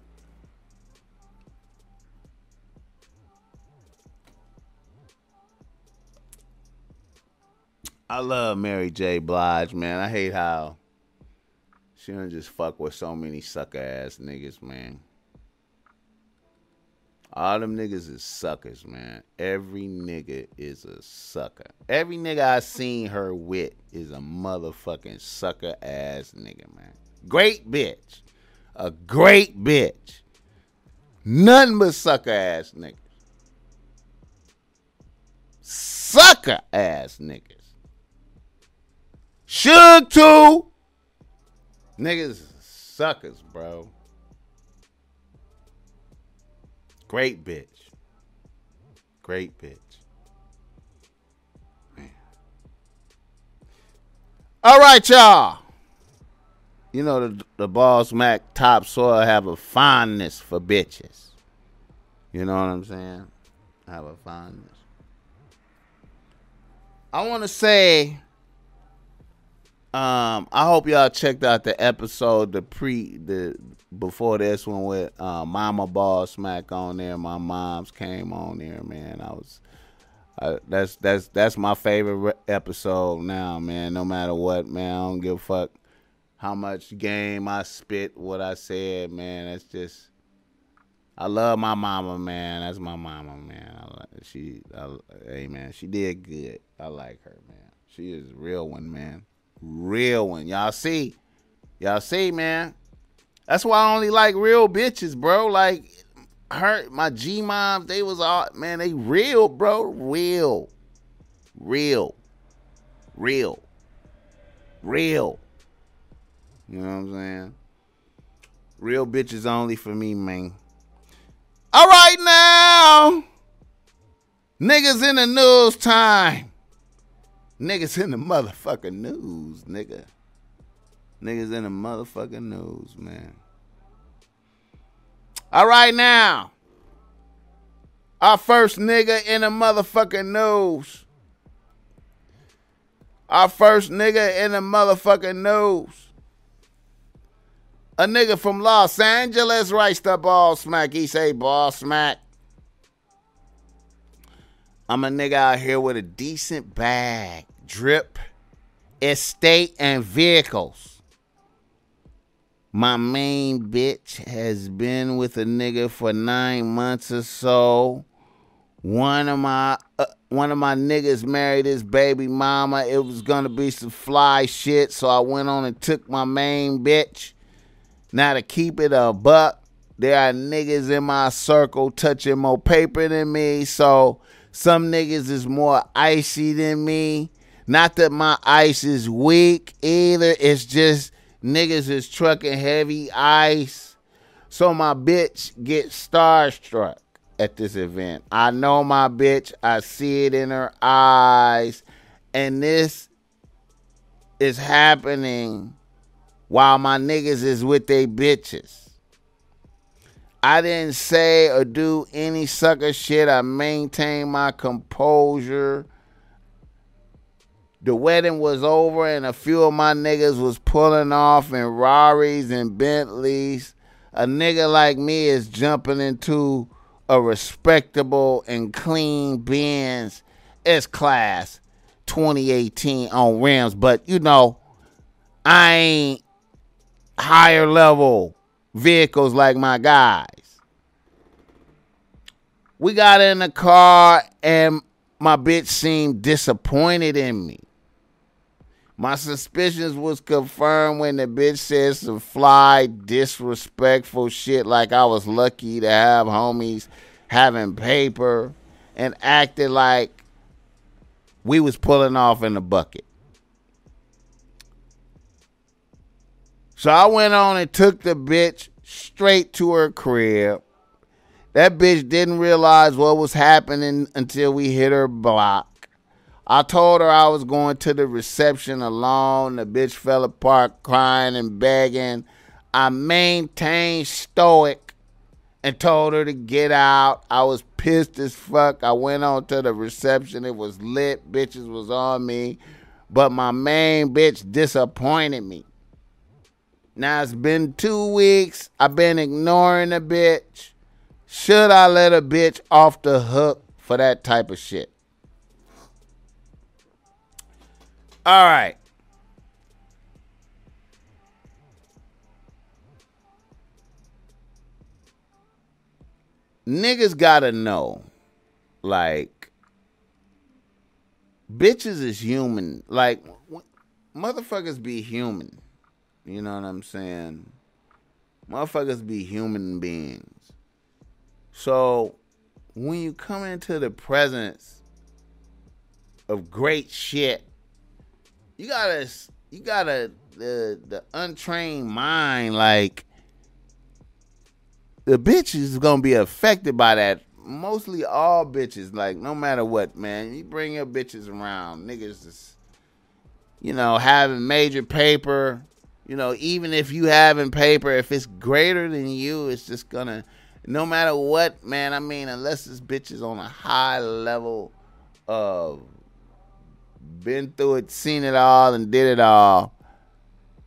I love Mary J. Blige, man. I hate how she don't just fuck with so many sucker ass niggas, man. All them niggas is suckers, man. Every nigga is a sucker. Every nigga I seen her with is a motherfucking sucker ass nigga, man. Great bitch. A great bitch. Nothing but sucker ass niggas. Sucker ass niggas. Should too. Niggas suckers, bro. Great bitch. Great bitch. Man. All right, y'all. You know the the Boss Mac Topsoil have a fondness for bitches. You know what I'm saying? Have a fondness. I want to say um, I hope y'all checked out the episode, the pre, the before this one with uh, Mama Boss Mac on there. My mom's came on there, man. I was, uh, that's that's that's my favorite episode now, man. No matter what, man, I don't give a fuck how much game I spit, what I said, man. That's just, I love my mama, man. That's my mama, man. I, she, I, hey, man, she did good. I like her, man. She is a real one, man real one. Y'all see? Y'all see, man? That's why I only like real bitches, bro. Like her, my G moms, they was all man, they real, bro. Real. Real. Real. Real. You know what I'm saying? Real bitches only for me, man. All right now. Niggas in the news time. Niggas in the motherfucking news, nigga. Niggas in the motherfucking news, man. All right, now. Our first nigga in the motherfucking news. Our first nigga in the motherfucking news. A nigga from Los Angeles writes the Boss Mac. He say Boss Mac. I'm a nigga out here with a decent bag, drip, estate, and vehicles. My main bitch has been with a nigga for nine months or so. one of my uh, one of my niggas married his baby mama. It was gonna be some fly shit, so I went on and took my main bitch. Now to keep it a buck, there are niggas in my circle touching more paper than me, so some niggas is more icy than me. Not that my ice is weak either. It's just niggas is trucking heavy ice. So my bitch gets starstruck at this event. I know my bitch. I see it in her eyes. And this is happening while my niggas is with they bitches. I didn't say or do any sucker shit. I maintained my composure. The wedding was over and a few of my niggas was pulling off in Rarries and Bentleys. A nigga like me is jumping into a respectable and clean Benz S Class 2018 on rims, but you know, I ain't higher level vehicles like my guys. We got in the car and my bitch seemed disappointed in me. My suspicions was confirmed when the bitch said some fly, disrespectful shit like I was lucky to have homies having paper and acted like we was pulling off in the bucket. So I went on and took the bitch straight to her crib. That bitch didn't realize what was happening until we hit her block. I told her I was going to the reception alone. The bitch fell apart crying and begging. I maintained stoic and told her to get out. I was pissed as fuck. I went on to the reception. It was lit. Bitches was on me. But my main bitch disappointed me. Now it's been two weeks. I've been ignoring a bitch. Should I let a bitch off the hook for that type of shit? All right. Niggas gotta know, like, bitches is human. Like, motherfuckers be human. You know what I'm saying? Motherfuckers be human beings. So, when you come into the presence of great shit, you gotta you gotta the the untrained mind like the bitches is gonna be affected by that. Mostly all bitches, like no matter what, man. You bring your bitches around, niggas is you know, having major paper, you know, even if you have in paper, if it's greater than you, it's just gonna no matter what, man, I mean, unless this bitch is on a high level of been through it, seen it all, and did it all,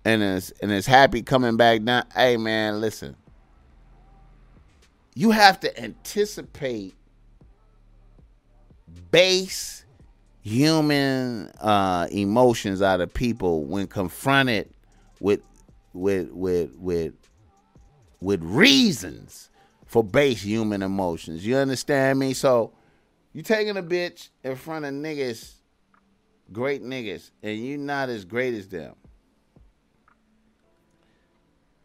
and is and is happy coming back down. Hey man, listen. You have to anticipate base human uh, emotions out of people when confronted with with with with with reasons for base human emotions. You understand me? So you taking a bitch in front of niggas great niggas, and you not as great as them.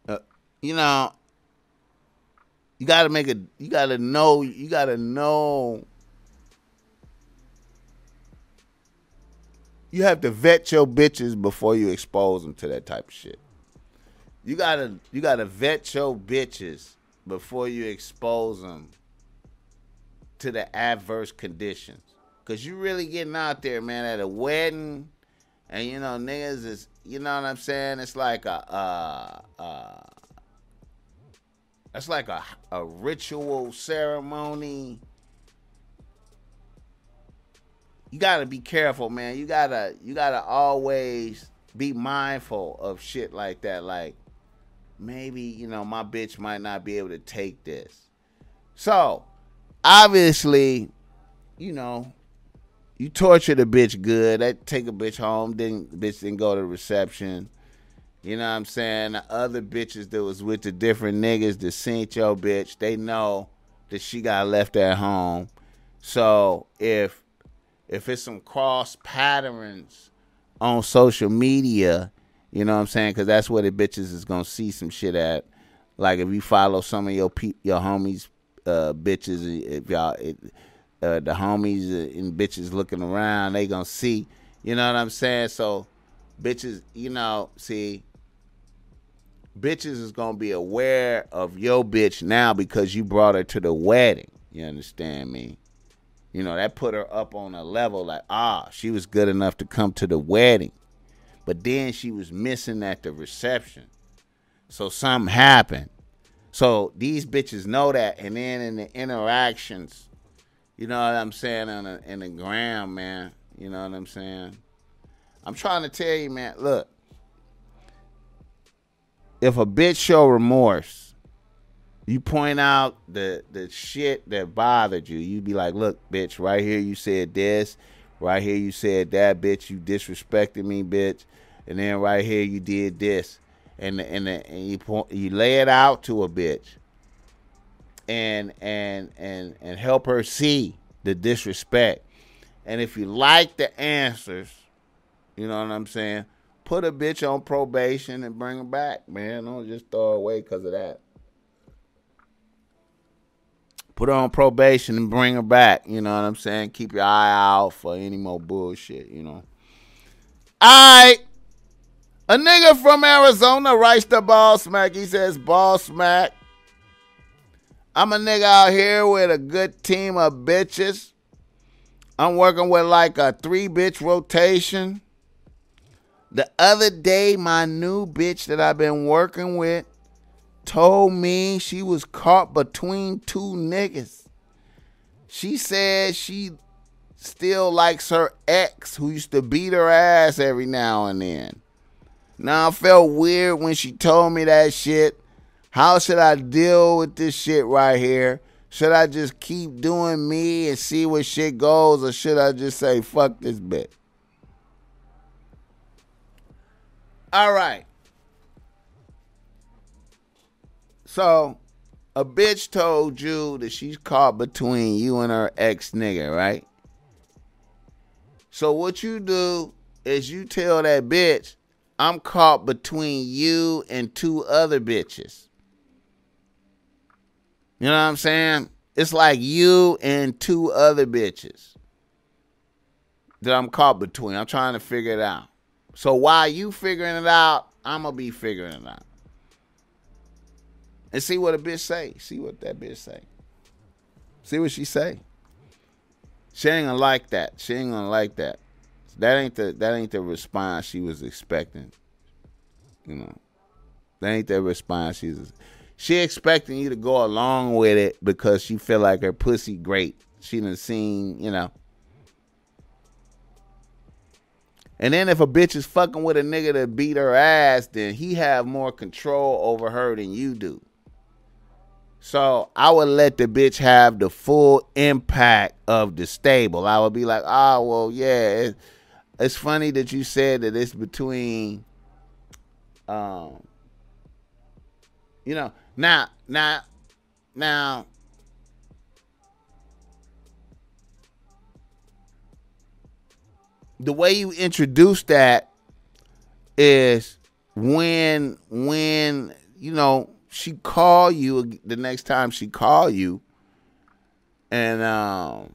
Uh, you know, you gotta make a. You gotta know. You gotta know. You have to vet your bitches before you expose them to that type of shit. You gotta. You gotta vet your bitches before you expose them to the adverse conditions. Cause you really getting out there, man, at a wedding, and you know niggas is, you know what I'm saying? It's like a, uh, uh, it's like a a ritual ceremony. You gotta be careful, man. You gotta you gotta always be mindful of shit like that. Like maybe you know my bitch might not be able to take this. So obviously, you know you torture a bitch good. That take a bitch home. Didn't bitch didn't go to reception. You know what I'm saying? The other bitches that was with the different niggas that seen your bitch, they know that she got left at home. So if if it's some cross patterns on social media, you know what I'm saying? Because that's where the bitches is gonna see some shit at. Like if you follow some of your pe- your homies, uh, bitches, if y'all, it, uh, the homies and bitches looking around, they gonna see. You know what I'm saying? So, bitches, you know, see, bitches is gonna be aware of your bitch now because you brought her to the wedding. You understand me? You know, that put her up on a level like, ah, she was good enough to come to the wedding. But then she was missing at the reception. So something happened. So these bitches know that. And then in the interactions, you know what I'm saying, on the, in the gram, man. You know what I'm saying? I'm trying to tell you, man, look. If a bitch show remorse, you point out the the shit that bothered you. You be like, look, bitch, right here you said this, right here you said that, bitch. You disrespected me, bitch, and then right here you did this, and and and you point, you lay it out to a bitch, and and and and help her see the disrespect, and if you like the answers, you know what I'm saying. Put a bitch on probation and bring her back, man. Don't just throw her away because of that put her on probation and bring her back. You know what I'm saying? Keep your eye out for any more bullshit, you know. Alright. A nigga from Arizona writes the Boss Mac. He says, Boss Mac. I'm a nigga out here with a good team of bitches. I'm working with like a three bitch rotation. The other day, my new bitch that I've been working with told me she was caught between two niggas. She said she still likes her ex who used to beat her ass every now and then. Now I felt weird when she told me that shit. How should I deal with this shit right here? Should I just keep doing me and see where shit goes, or should I just say fuck this bitch? All right. So a bitch told you that she's caught between you and her ex nigga, right? So what you do is you tell that bitch, I'm caught between you and two other bitches. You know what I'm saying? It's like you and two other bitches that I'm caught between. I'm trying to figure it out. So while you figuring it out, I'm gonna be figuring it out and see what a bitch say. See what that bitch say. See what she say. She ain't gonna like that. She ain't gonna like that. That ain't the that ain't the response she was expecting. You know, that ain't the response she's. She expecting you to go along with it because she feel like her pussy great. She done seen, you know. And then if a bitch is fucking with a nigga that beat her ass, then he have more control over her than you do. So I would let the bitch have the full impact of the stable. I would be like, oh well, yeah. It, it's funny that you said that it's between, um, you know, now, now, now. The way you introduce that is when when you know she call you the next time she call you, and um,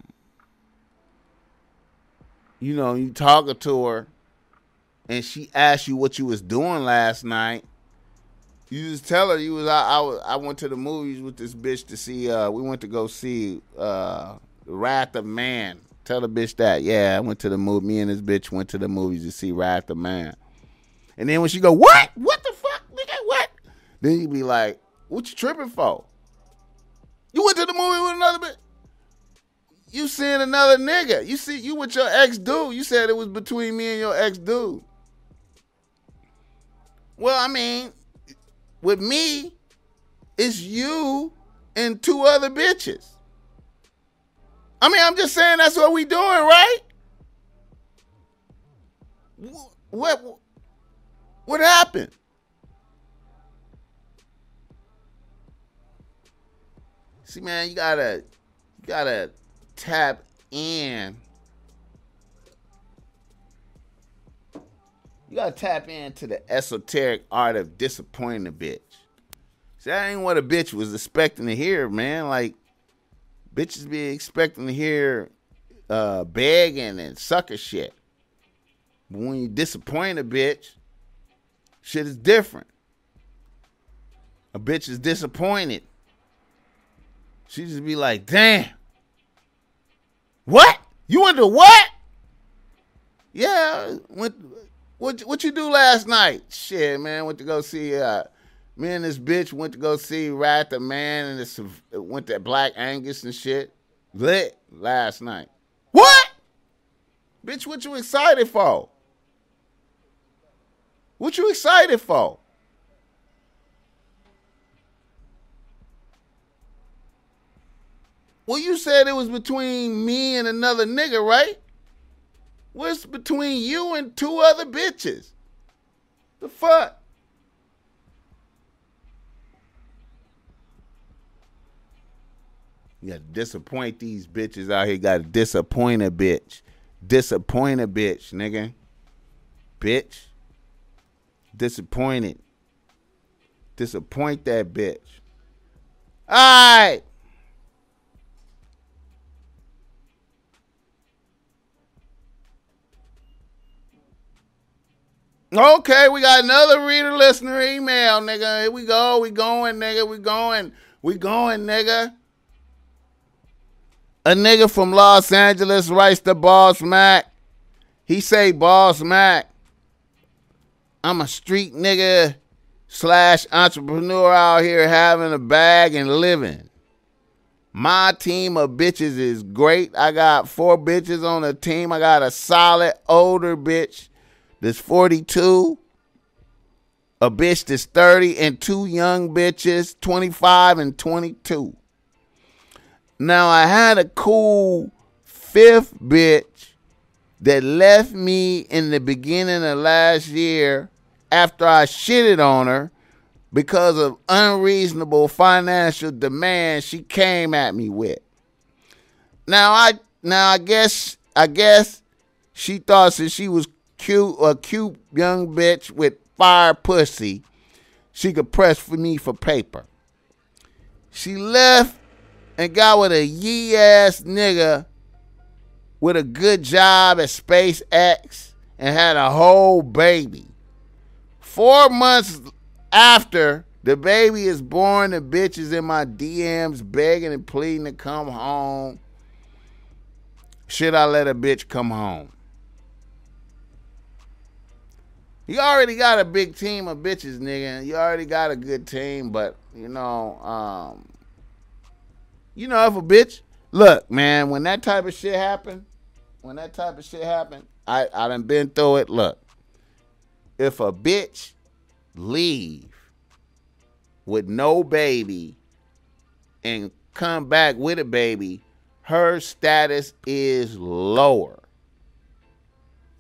you know you talking to her, and she asked you what you was doing last night. You just tell her you was I, I, I went to the movies with this bitch to see. Uh, we went to go see uh, Wrath of Man. Tell the bitch that. Yeah, I went to the movie. Me and this bitch went to the movies to see Wrath of Man. And then when she go, what? What the? Then you be like, what you tripping for? You went to the movie with another bitch. You seeing another nigga. You see you with your ex dude. You said it was between me and your ex dude. Well, I mean, with me, it's you and two other bitches. I mean, I'm just saying that's what we doing, right? What what happened? See, man, you gotta, you gotta tap in. You gotta tap into the esoteric art of disappointing a bitch. See, that ain't what a bitch was expecting to hear, man. Like, bitches be expecting to hear uh, begging and sucker shit. But when you disappoint a bitch, shit is different. A bitch is disappointed. She just be like, damn. What? You went to what? Yeah, went what what you do last night? Shit, man, went to go see uh me and this bitch went to go see Rat the Man and this went to Black Angus and shit. Lit last night. What? Bitch, what you excited for? What you excited for? Well, you said it was between me and another nigga, right? What's between you and two other bitches? The fuck? You gotta disappoint these bitches out here. You gotta disappoint a bitch. Disappoint a bitch, nigga. Bitch. Disappointed. Disappoint that bitch. Alright. Okay, we got another reader listener email, nigga. Here we go. We going, nigga. We going. We going, nigga. A nigga from Los Angeles writes to Boss Mac. He say, Boss Mac, I'm a street nigga slash entrepreneur out here having a bag and living. My team of bitches is great. I got four bitches on the team. I got a solid older bitch that's 42, a bitch that's 30, and two young bitches, 25 and 22. Now, I had a cool fifth bitch that left me in the beginning of last year after I shitted on her because of unreasonable financial demands she came at me with. Now I now I guess I guess she thought since she was cute, a cute young bitch with fire pussy, she could press for me for paper. She left and got with a yee ass nigga with a good job at SpaceX and had a whole baby. Four months after the baby is born, the bitch is in my DMs begging and pleading to come home. Should I let a bitch come home? You already got a big team of bitches, nigga. You already got a good team, but you know, um, you know, if a bitch, look, man, when that type of shit happen, when that type of shit happen, I I done been through it. Look, if a bitch leave with no baby and come back with a baby, her status is lower.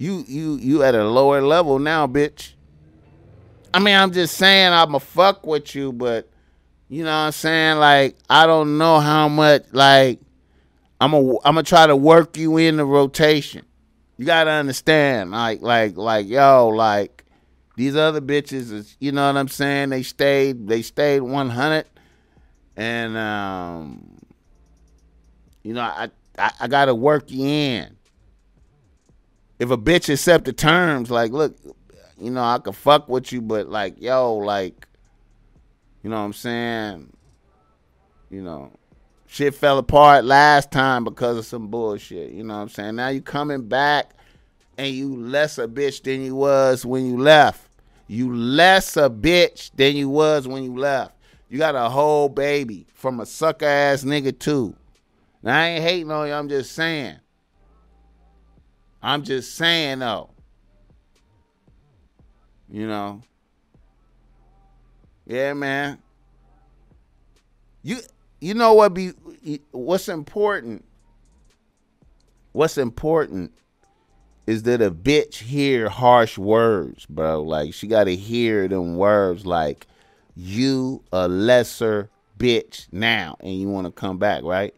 You you you at a lower level now, bitch. I mean, I'm just saying I'ma fuck with you, but you know what I'm saying? Like, I don't know how much like I'm a I'm gonna try to work you in the rotation. You gotta understand, like like like yo, like these other bitches is you know what I'm saying? They stayed they stayed 100, and um, you know I I, I gotta work you in if a bitch accept the terms, like, look, you know, I could fuck with you, but like, yo, like, you know what I'm saying? You know, shit fell apart last time because of some bullshit. You know what I'm saying? Now you coming back and you less a bitch than you was when you left. You less a bitch than you was when you left. You got a whole baby from a sucker ass nigga too. Now I ain't hating on you, I'm just saying. I'm just saying though. You know. Yeah, man. You you know what be what's important? What's important is that a bitch hear harsh words, bro. Like she gotta hear them words like you a lesser bitch now and you wanna come back, right?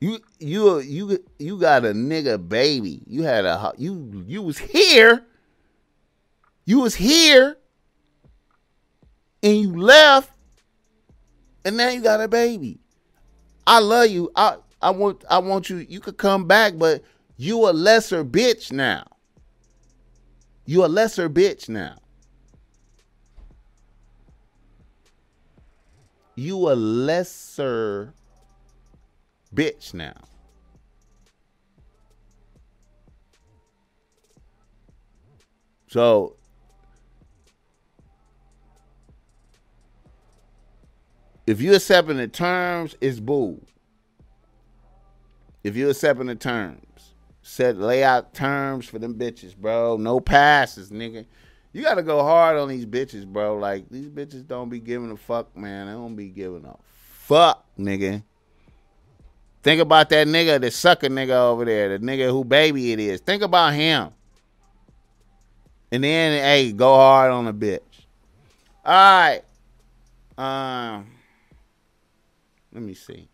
You you you you got a nigga baby. You had a you you was here. You was here, and you left, and now you got a baby. I love you. I I want I want you. You could come back, but you a lesser bitch now. You a lesser bitch now. You a lesser bitch now. So if you accepting the terms, it's boo. If you accepting the terms, set lay out terms for them bitches, bro. No passes, nigga. You gotta go hard on these bitches, bro. Like these bitches don't be giving a fuck, man. They don't be giving a fuck, nigga. Think about that nigga, the sucker nigga over there, the nigga who baby it is. Think about him. And then, hey, go hard on a bitch. All right. Um, let me see.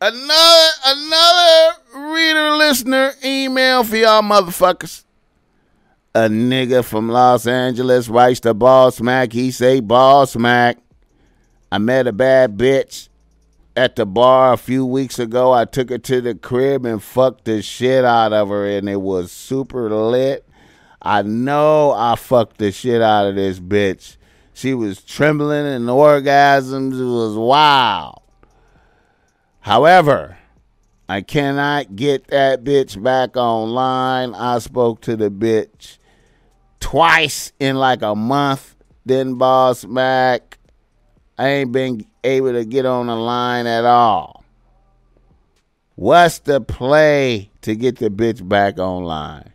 Another another reader listener email for y'all motherfuckers. A nigga from Los Angeles writes to Boss Mac. He say, Boss Mac, I met a bad bitch at the bar a few weeks ago. I took her to the crib and fucked the shit out of her, and it was super lit. I know I fucked the shit out of this bitch. She was trembling and orgasms. It was wild. However, I cannot get that bitch back online. I spoke to the bitch twice in like a month. Then Boss Mac I ain't been able to get on the line at all. What's the play to get the bitch back online?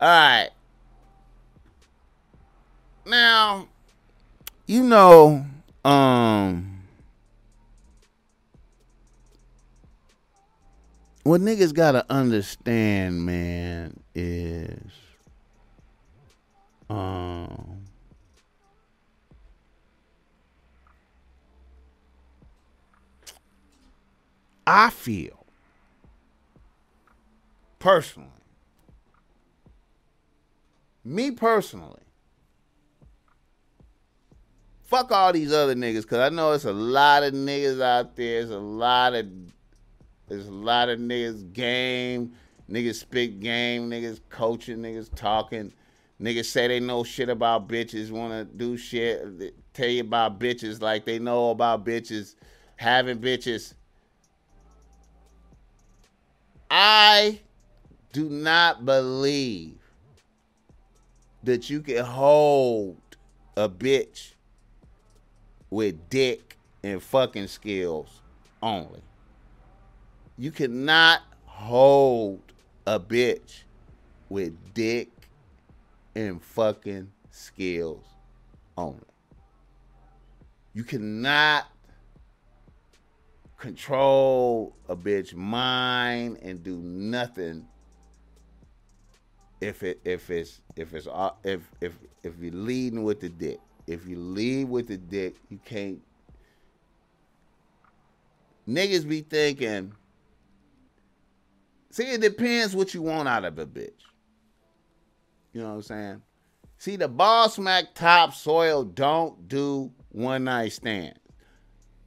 All right. Now, you know, um, what niggas gotta understand, man, is, um, I feel personally, me personally, fuck all these other niggas because I know it's a lot of niggas out there. There's a lot of there's a lot of niggas game, niggas spit game, niggas coaching, niggas talking. Niggas say they know shit about bitches, want to do shit, tell you about bitches like they know about bitches, having bitches. I do not believe that you can hold a bitch with dick and fucking skills only. You cannot hold a bitch with dick and fucking skills only. You cannot control a bitch mind and do nothing if it if it's if it's uh, if if if you're leading with the dick. If you lead with the dick, you can't. Niggas be thinking. See, it depends what you want out of a bitch. You know what I'm saying? See, the Boss Mac Topsoil don't do one night stands.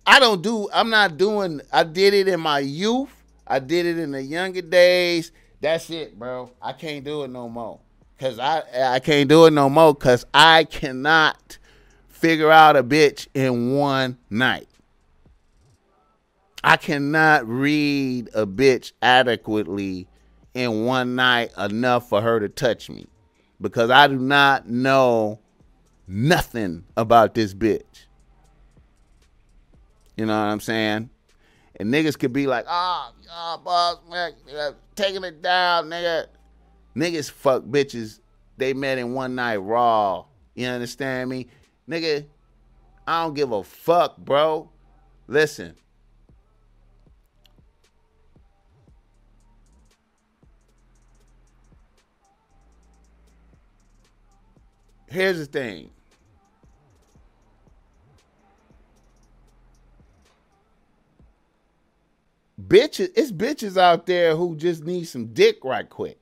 I don't do. I'm not doing. I did it in my youth. I did it in the younger days. That's it, bro. I can't do it no more. Cause I I can't do it no more. Cause I cannot figure out a bitch in one night. I cannot read a bitch adequately in one night enough for her to touch me because I do not know nothing about this bitch. You know what I'm saying? And niggas could be like, oh, oh boss, man, taking it down, nigga. Niggas fuck bitches. They met in one night raw. You understand me? Nigga, I don't give a fuck, bro. Listen. Here's the thing. Bitches, it's bitches out there who just need some dick right quick.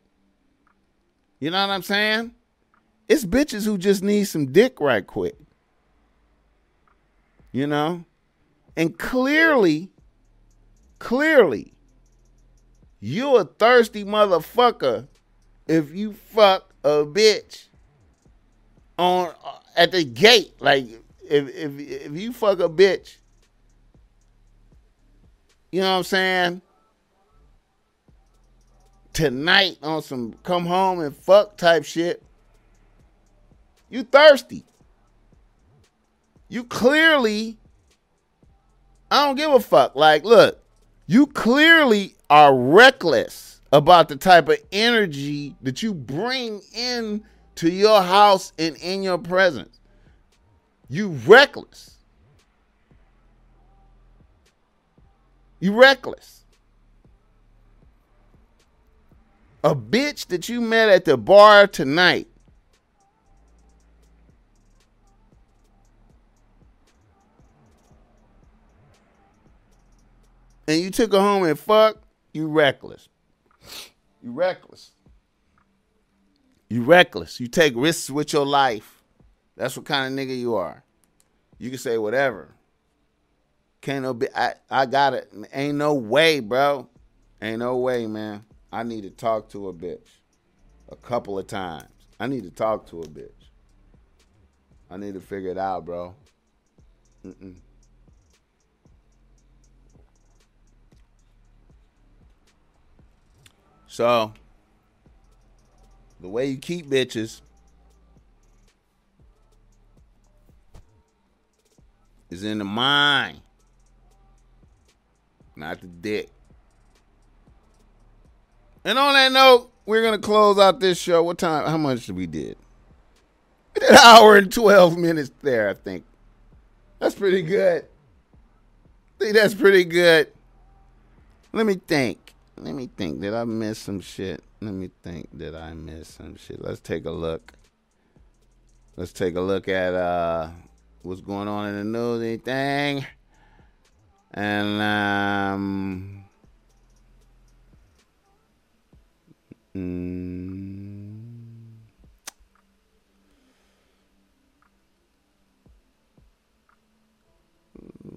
You know what I'm saying? It's bitches who just need some dick right quick. You know? And clearly, clearly, you a thirsty motherfucker if you fuck a bitch on uh, at the gate. Like if if if you fuck a bitch, you know what I'm saying? Tonight on some come home and fuck type shit. You thirsty. You clearly I don't give a fuck. Like, look, you clearly are reckless about the type of energy that you bring in to your house and in your presence. You reckless. You reckless. A bitch that you met at the bar tonight. And you took her home and fuck, you reckless. You reckless. You reckless. You take risks with your life. That's what kind of nigga you are. You can say whatever. Can't no be I, I got it. Ain't no way, bro. Ain't no way, man. I need to talk to a bitch. A couple of times. I need to talk to a bitch. I need to figure it out, bro. Mm-mm. So, the way you keep bitches is in the mind, not the dick. And on that note, we're gonna close out this show. What time? How much did we did? We did an hour and twelve minutes there. I think that's pretty good. I think that's pretty good. Let me think. Let me think. Did I miss some shit? Let me think. Did I miss some shit? Let's take a look. Let's take a look at uh what's going on in the news, anything. And um mm,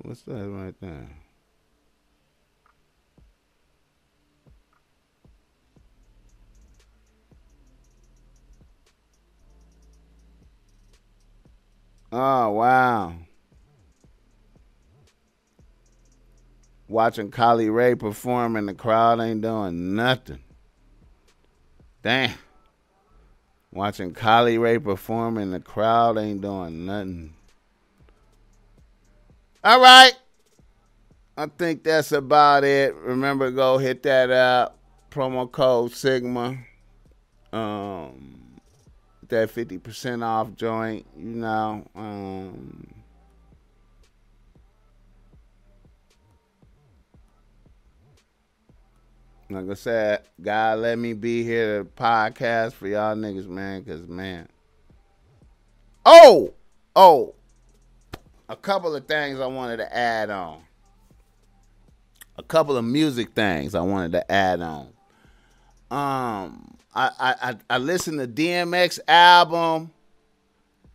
what's that right there? Oh, wow. Watching Kylie Ray perform and the crowd ain't doing nothing. Damn. Watching Kylie Ray perform and the crowd ain't doing nothing. All right. I think that's about it. Remember, go hit that up. Promo code Sigma. Um, that 50% off joint, you know. Um, like I said, God let me be here to podcast for y'all niggas, man, because, man. Oh! Oh! A couple of things I wanted to add on. A couple of music things I wanted to add on. Um, I, I I listened to DMX album.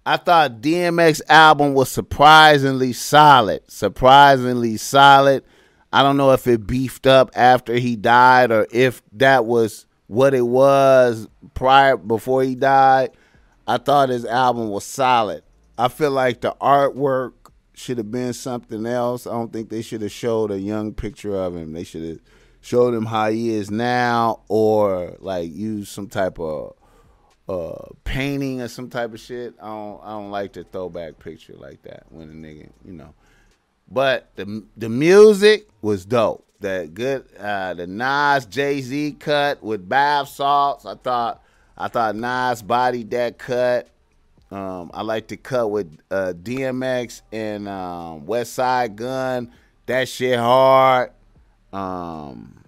I thought DMX album was surprisingly solid. Surprisingly solid. I don't know if it beefed up after he died or if that was what it was prior before he died. I thought his album was solid. I feel like the artwork should have been something else. I don't think they should have showed a young picture of him. They should have showed him how he is now, or like use some type of uh, painting or some type of shit. I don't I don't like the throwback picture like that when a nigga, you know. But the the music was dope. The good uh, the Nas Jay Z cut with bath salts. I thought I thought Nas bodied that cut. Um, I like the cut with uh, DMX and um, Westside Gunn. That shit hard. Um,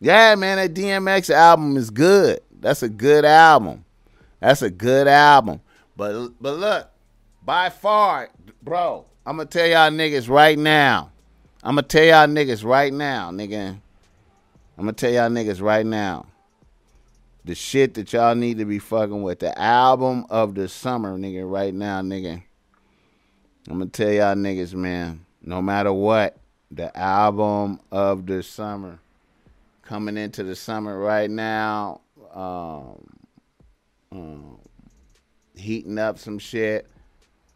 yeah, man, that DMX album is good. That's a good album. That's a good album. But but look, by far, bro, I'm gonna tell y'all niggas right now. I'm gonna tell y'all niggas right now, nigga. I'm gonna tell y'all niggas right now. The shit that y'all need to be fucking with. The album of the summer, nigga, right now, nigga. I'm gonna tell y'all niggas, man, no matter what, the album of the summer coming into the summer right now, um, um, heating up some shit.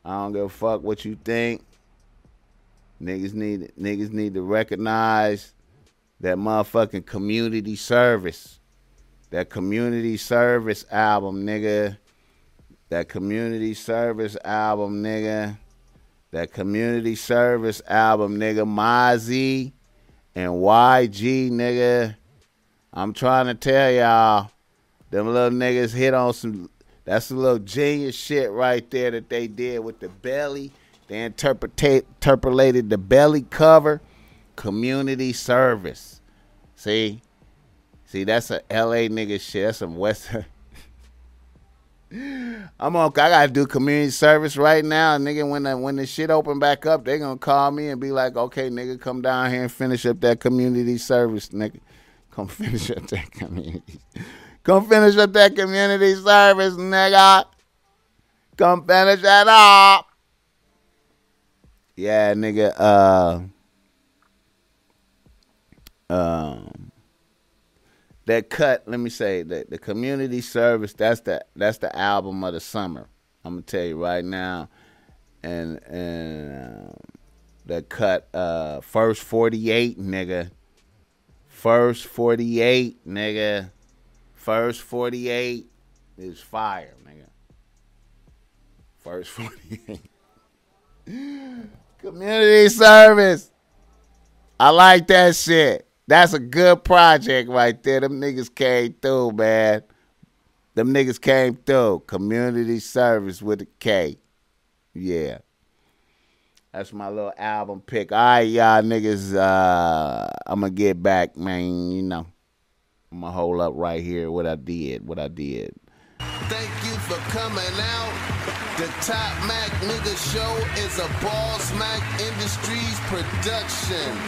I don't give a fuck what you think. Niggas need niggas need to recognize that motherfucking community service. That community service album, nigga. That community service album, nigga. That community service album, nigga. Mozzy and YG, nigga. I'm trying to tell y'all, them little niggas hit on some. That's a little genius shit right there that they did with the belly. They interpolated the belly cover, community service. See, see, that's a L.A. nigga shit. That's some West. I'm on. I gotta do community service right now, nigga. When the when the shit open back up, they gonna call me and be like, "Okay, nigga, come down here and finish up that community service, nigga. Come finish up that community. Come finish up that community service, nigga. Come finish that up." Yeah, nigga. Uh. Um that cut, let me say that the community service, that's the that's the album of the summer. I'm gonna tell you right now. And and uh, that cut uh first 48, nigga. First 48, nigga. First 48 is fire, nigga. First 48. Community service. I like that shit. That's a good project right there. Them niggas came through, man. Them niggas came through. Community service with a K. Yeah. That's my little album pick. All right, y'all niggas. Uh, I'm going to get back, man. You know, I'm to hold up right here what I did, what I did. Thank you for coming out. The Top Mac Nigga Show is a Boss Mac Industries production.